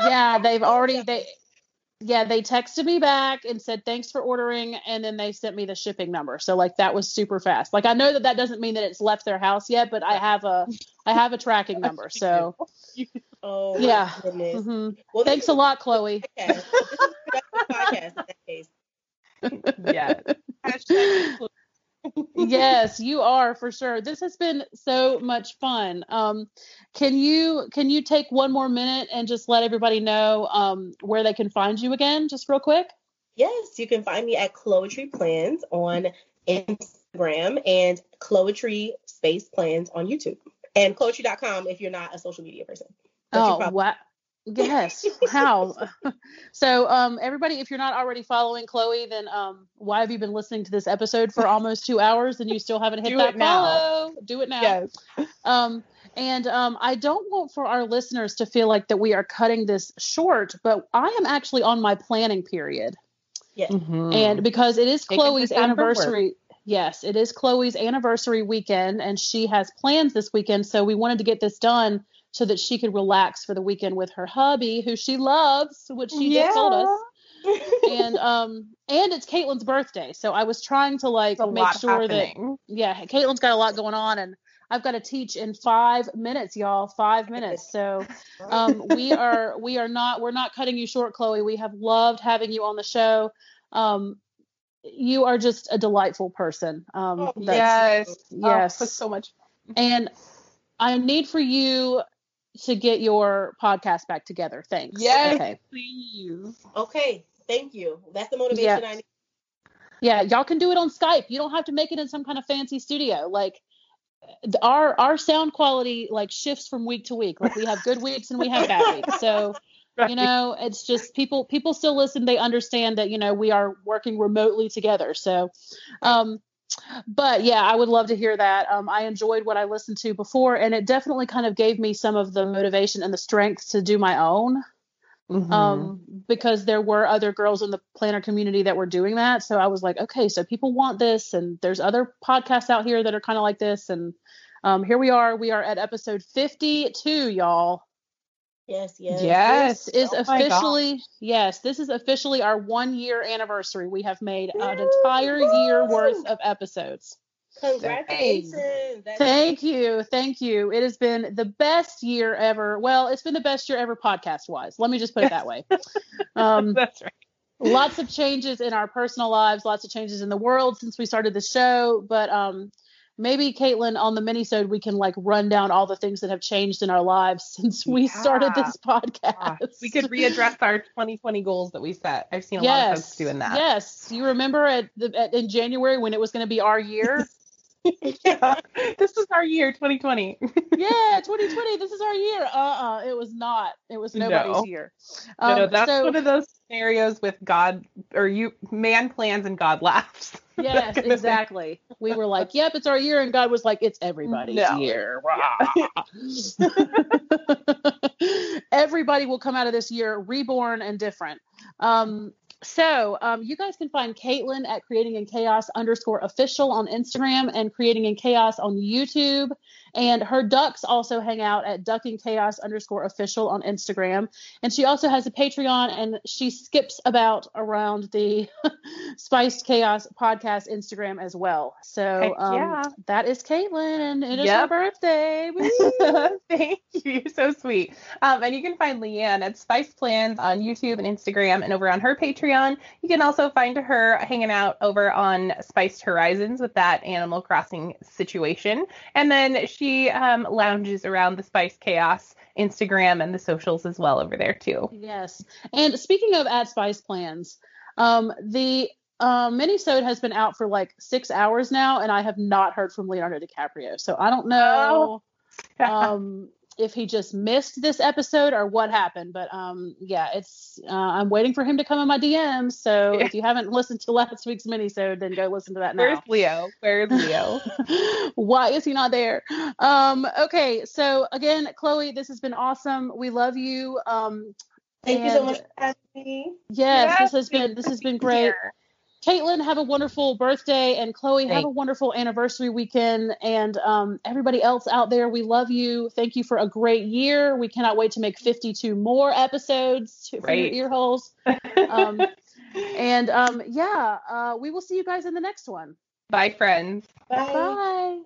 Yeah, they've already they yeah, they texted me back and said thanks for ordering and then they sent me the shipping number. So like that was super fast. Like I know that that doesn't mean that it's left their house yet, but I have a I have a tracking number. So Oh Yeah. mhm. Well, thanks a lot, Chloe. Podcast. This is a productive podcast in that case. yeah. Hashtag yes, you are for sure. This has been so much fun. Um, can you can you take one more minute and just let everybody know um, where they can find you again, just real quick? Yes, you can find me at Chloetry Plans on Instagram and Chloetry Space Plans on YouTube. And Chloetry.com if you're not a social media person. But Oh, wow. Yes. How? so, um, everybody, if you're not already following Chloe, then um, why have you been listening to this episode for almost two hours and you still haven't hit Do that now. follow? Do it now. Yes. Um, and um, I don't want for our listeners to feel like that we are cutting this short, but I am actually on my planning period. Mhm. And because it is Chloe's time anniversary. Yes, it is Chloe's anniversary weekend, and she has plans this weekend. So we wanted to get this done so that she could relax for the weekend with her hubby, who she loves, which she just told us. And um, and it's Caitlin's birthday, so I was trying to like make sure happening. that yeah, Caitlin's got a lot going on, and I've got to teach in five minutes, y'all. Five minutes. So um, we are we are not we're not cutting you short, Chloe. We have loved having you on the show. Um, you are just a delightful person. Um, Oh, that's- Yes. Yes. Oh, so much. and I need for you to get your podcast back together. Thanks. Yes. Okay. Please. okay, thank you. That's the motivation Yeah. I need. Yeah, y'all can do it on Skype. You don't have to make it in some kind of fancy studio. Like our our sound quality like shifts from week to week. Like we have good weeks and we have bad weeks. So you know, it's just people people still listen. They understand that you know we are working remotely together. So, um, but yeah, I would love to hear that. Um, I enjoyed what I listened to before, and it definitely kind of gave me some of the motivation and the strength to do my own Mhm. um, because there were other girls in the planner community that were doing that. So I was like, okay, so people want this, and there's other podcasts out here that are kind of like this, and um, here we are. We are at episode 52, y'all. Yes, yes. yes. Is Oh officially yes, this is officially our one year anniversary. We have made an entire year worth of episodes. Congratulations. That's Thank you. Thank you. It has been the best year ever. Well, it's been the best year ever podcast wise. Let me just put it that way. Um, That's right. lots of changes in our personal lives, lots of changes in the world since we started the show. But um, maybe Caitlin on the minisode we can like run down all the things that have changed in our lives since we started this podcast. We could readdress our 2020 goals that we set. I've seen a lot of folks doing that. Yes, you remember at, the, at in January when it was going to be our year. yeah. This is our year, 2020. yeah, 2020. This is our year. Uh, uh it was not. It was nobody's No. year. no, Um, that's so, one of those scenarios with God or you man plans and God laughs. yes, thing. exactly. We were like, "Yep, it's our year," and God was like, "It's everybody's No. year." Everybody will come out of this year reborn and different. Um, so um, you guys can find Caitlin at creating in chaos underscore official on Instagram and creating in chaos on YouTube. And her ducks also hang out at ducking chaos underscore official on Instagram. And she also has a Patreon and she skips about around the Spiced Chaos podcast Instagram as well. So um, yeah. that is Caitlin and it is her birthday. Thank you. So sweet. Um, and you can find Leanne at Spice Plans on YouTube and Instagram and over on her Patreon. You can also find her hanging out over on Spiced Horizons with that Animal Crossing situation. And then she um, lounges around the Spice Chaos Instagram and the socials as well over there too. Yes. And speaking of at Spice Plans, um, the um, minisode has been out for like six hours now, and I have not heard from Leonardo DiCaprio. So I don't know um, if he just missed this episode or what happened. But um, yeah, it's uh, I'm waiting for him to come in my DMs. So Yeah. if you haven't listened to last week's minisode, then go listen to that now. Where's. Leo? Where's Leo? Why is he not there? Um, okay, so again, Chloe, this has been awesome. We love you. Um, Thank you so much for having me. Yes, Yes, this has been this has been great. Here. Caitlin, have a wonderful birthday, and Chloe, have a wonderful anniversary weekend. And um, everybody else out there, we love you. Thank you for a great year. We cannot wait to make 52 more episodes for Right. your ear holes. Um, and um, yeah, uh, we will see you guys in the next one. Bye, friends. Bye. Bye.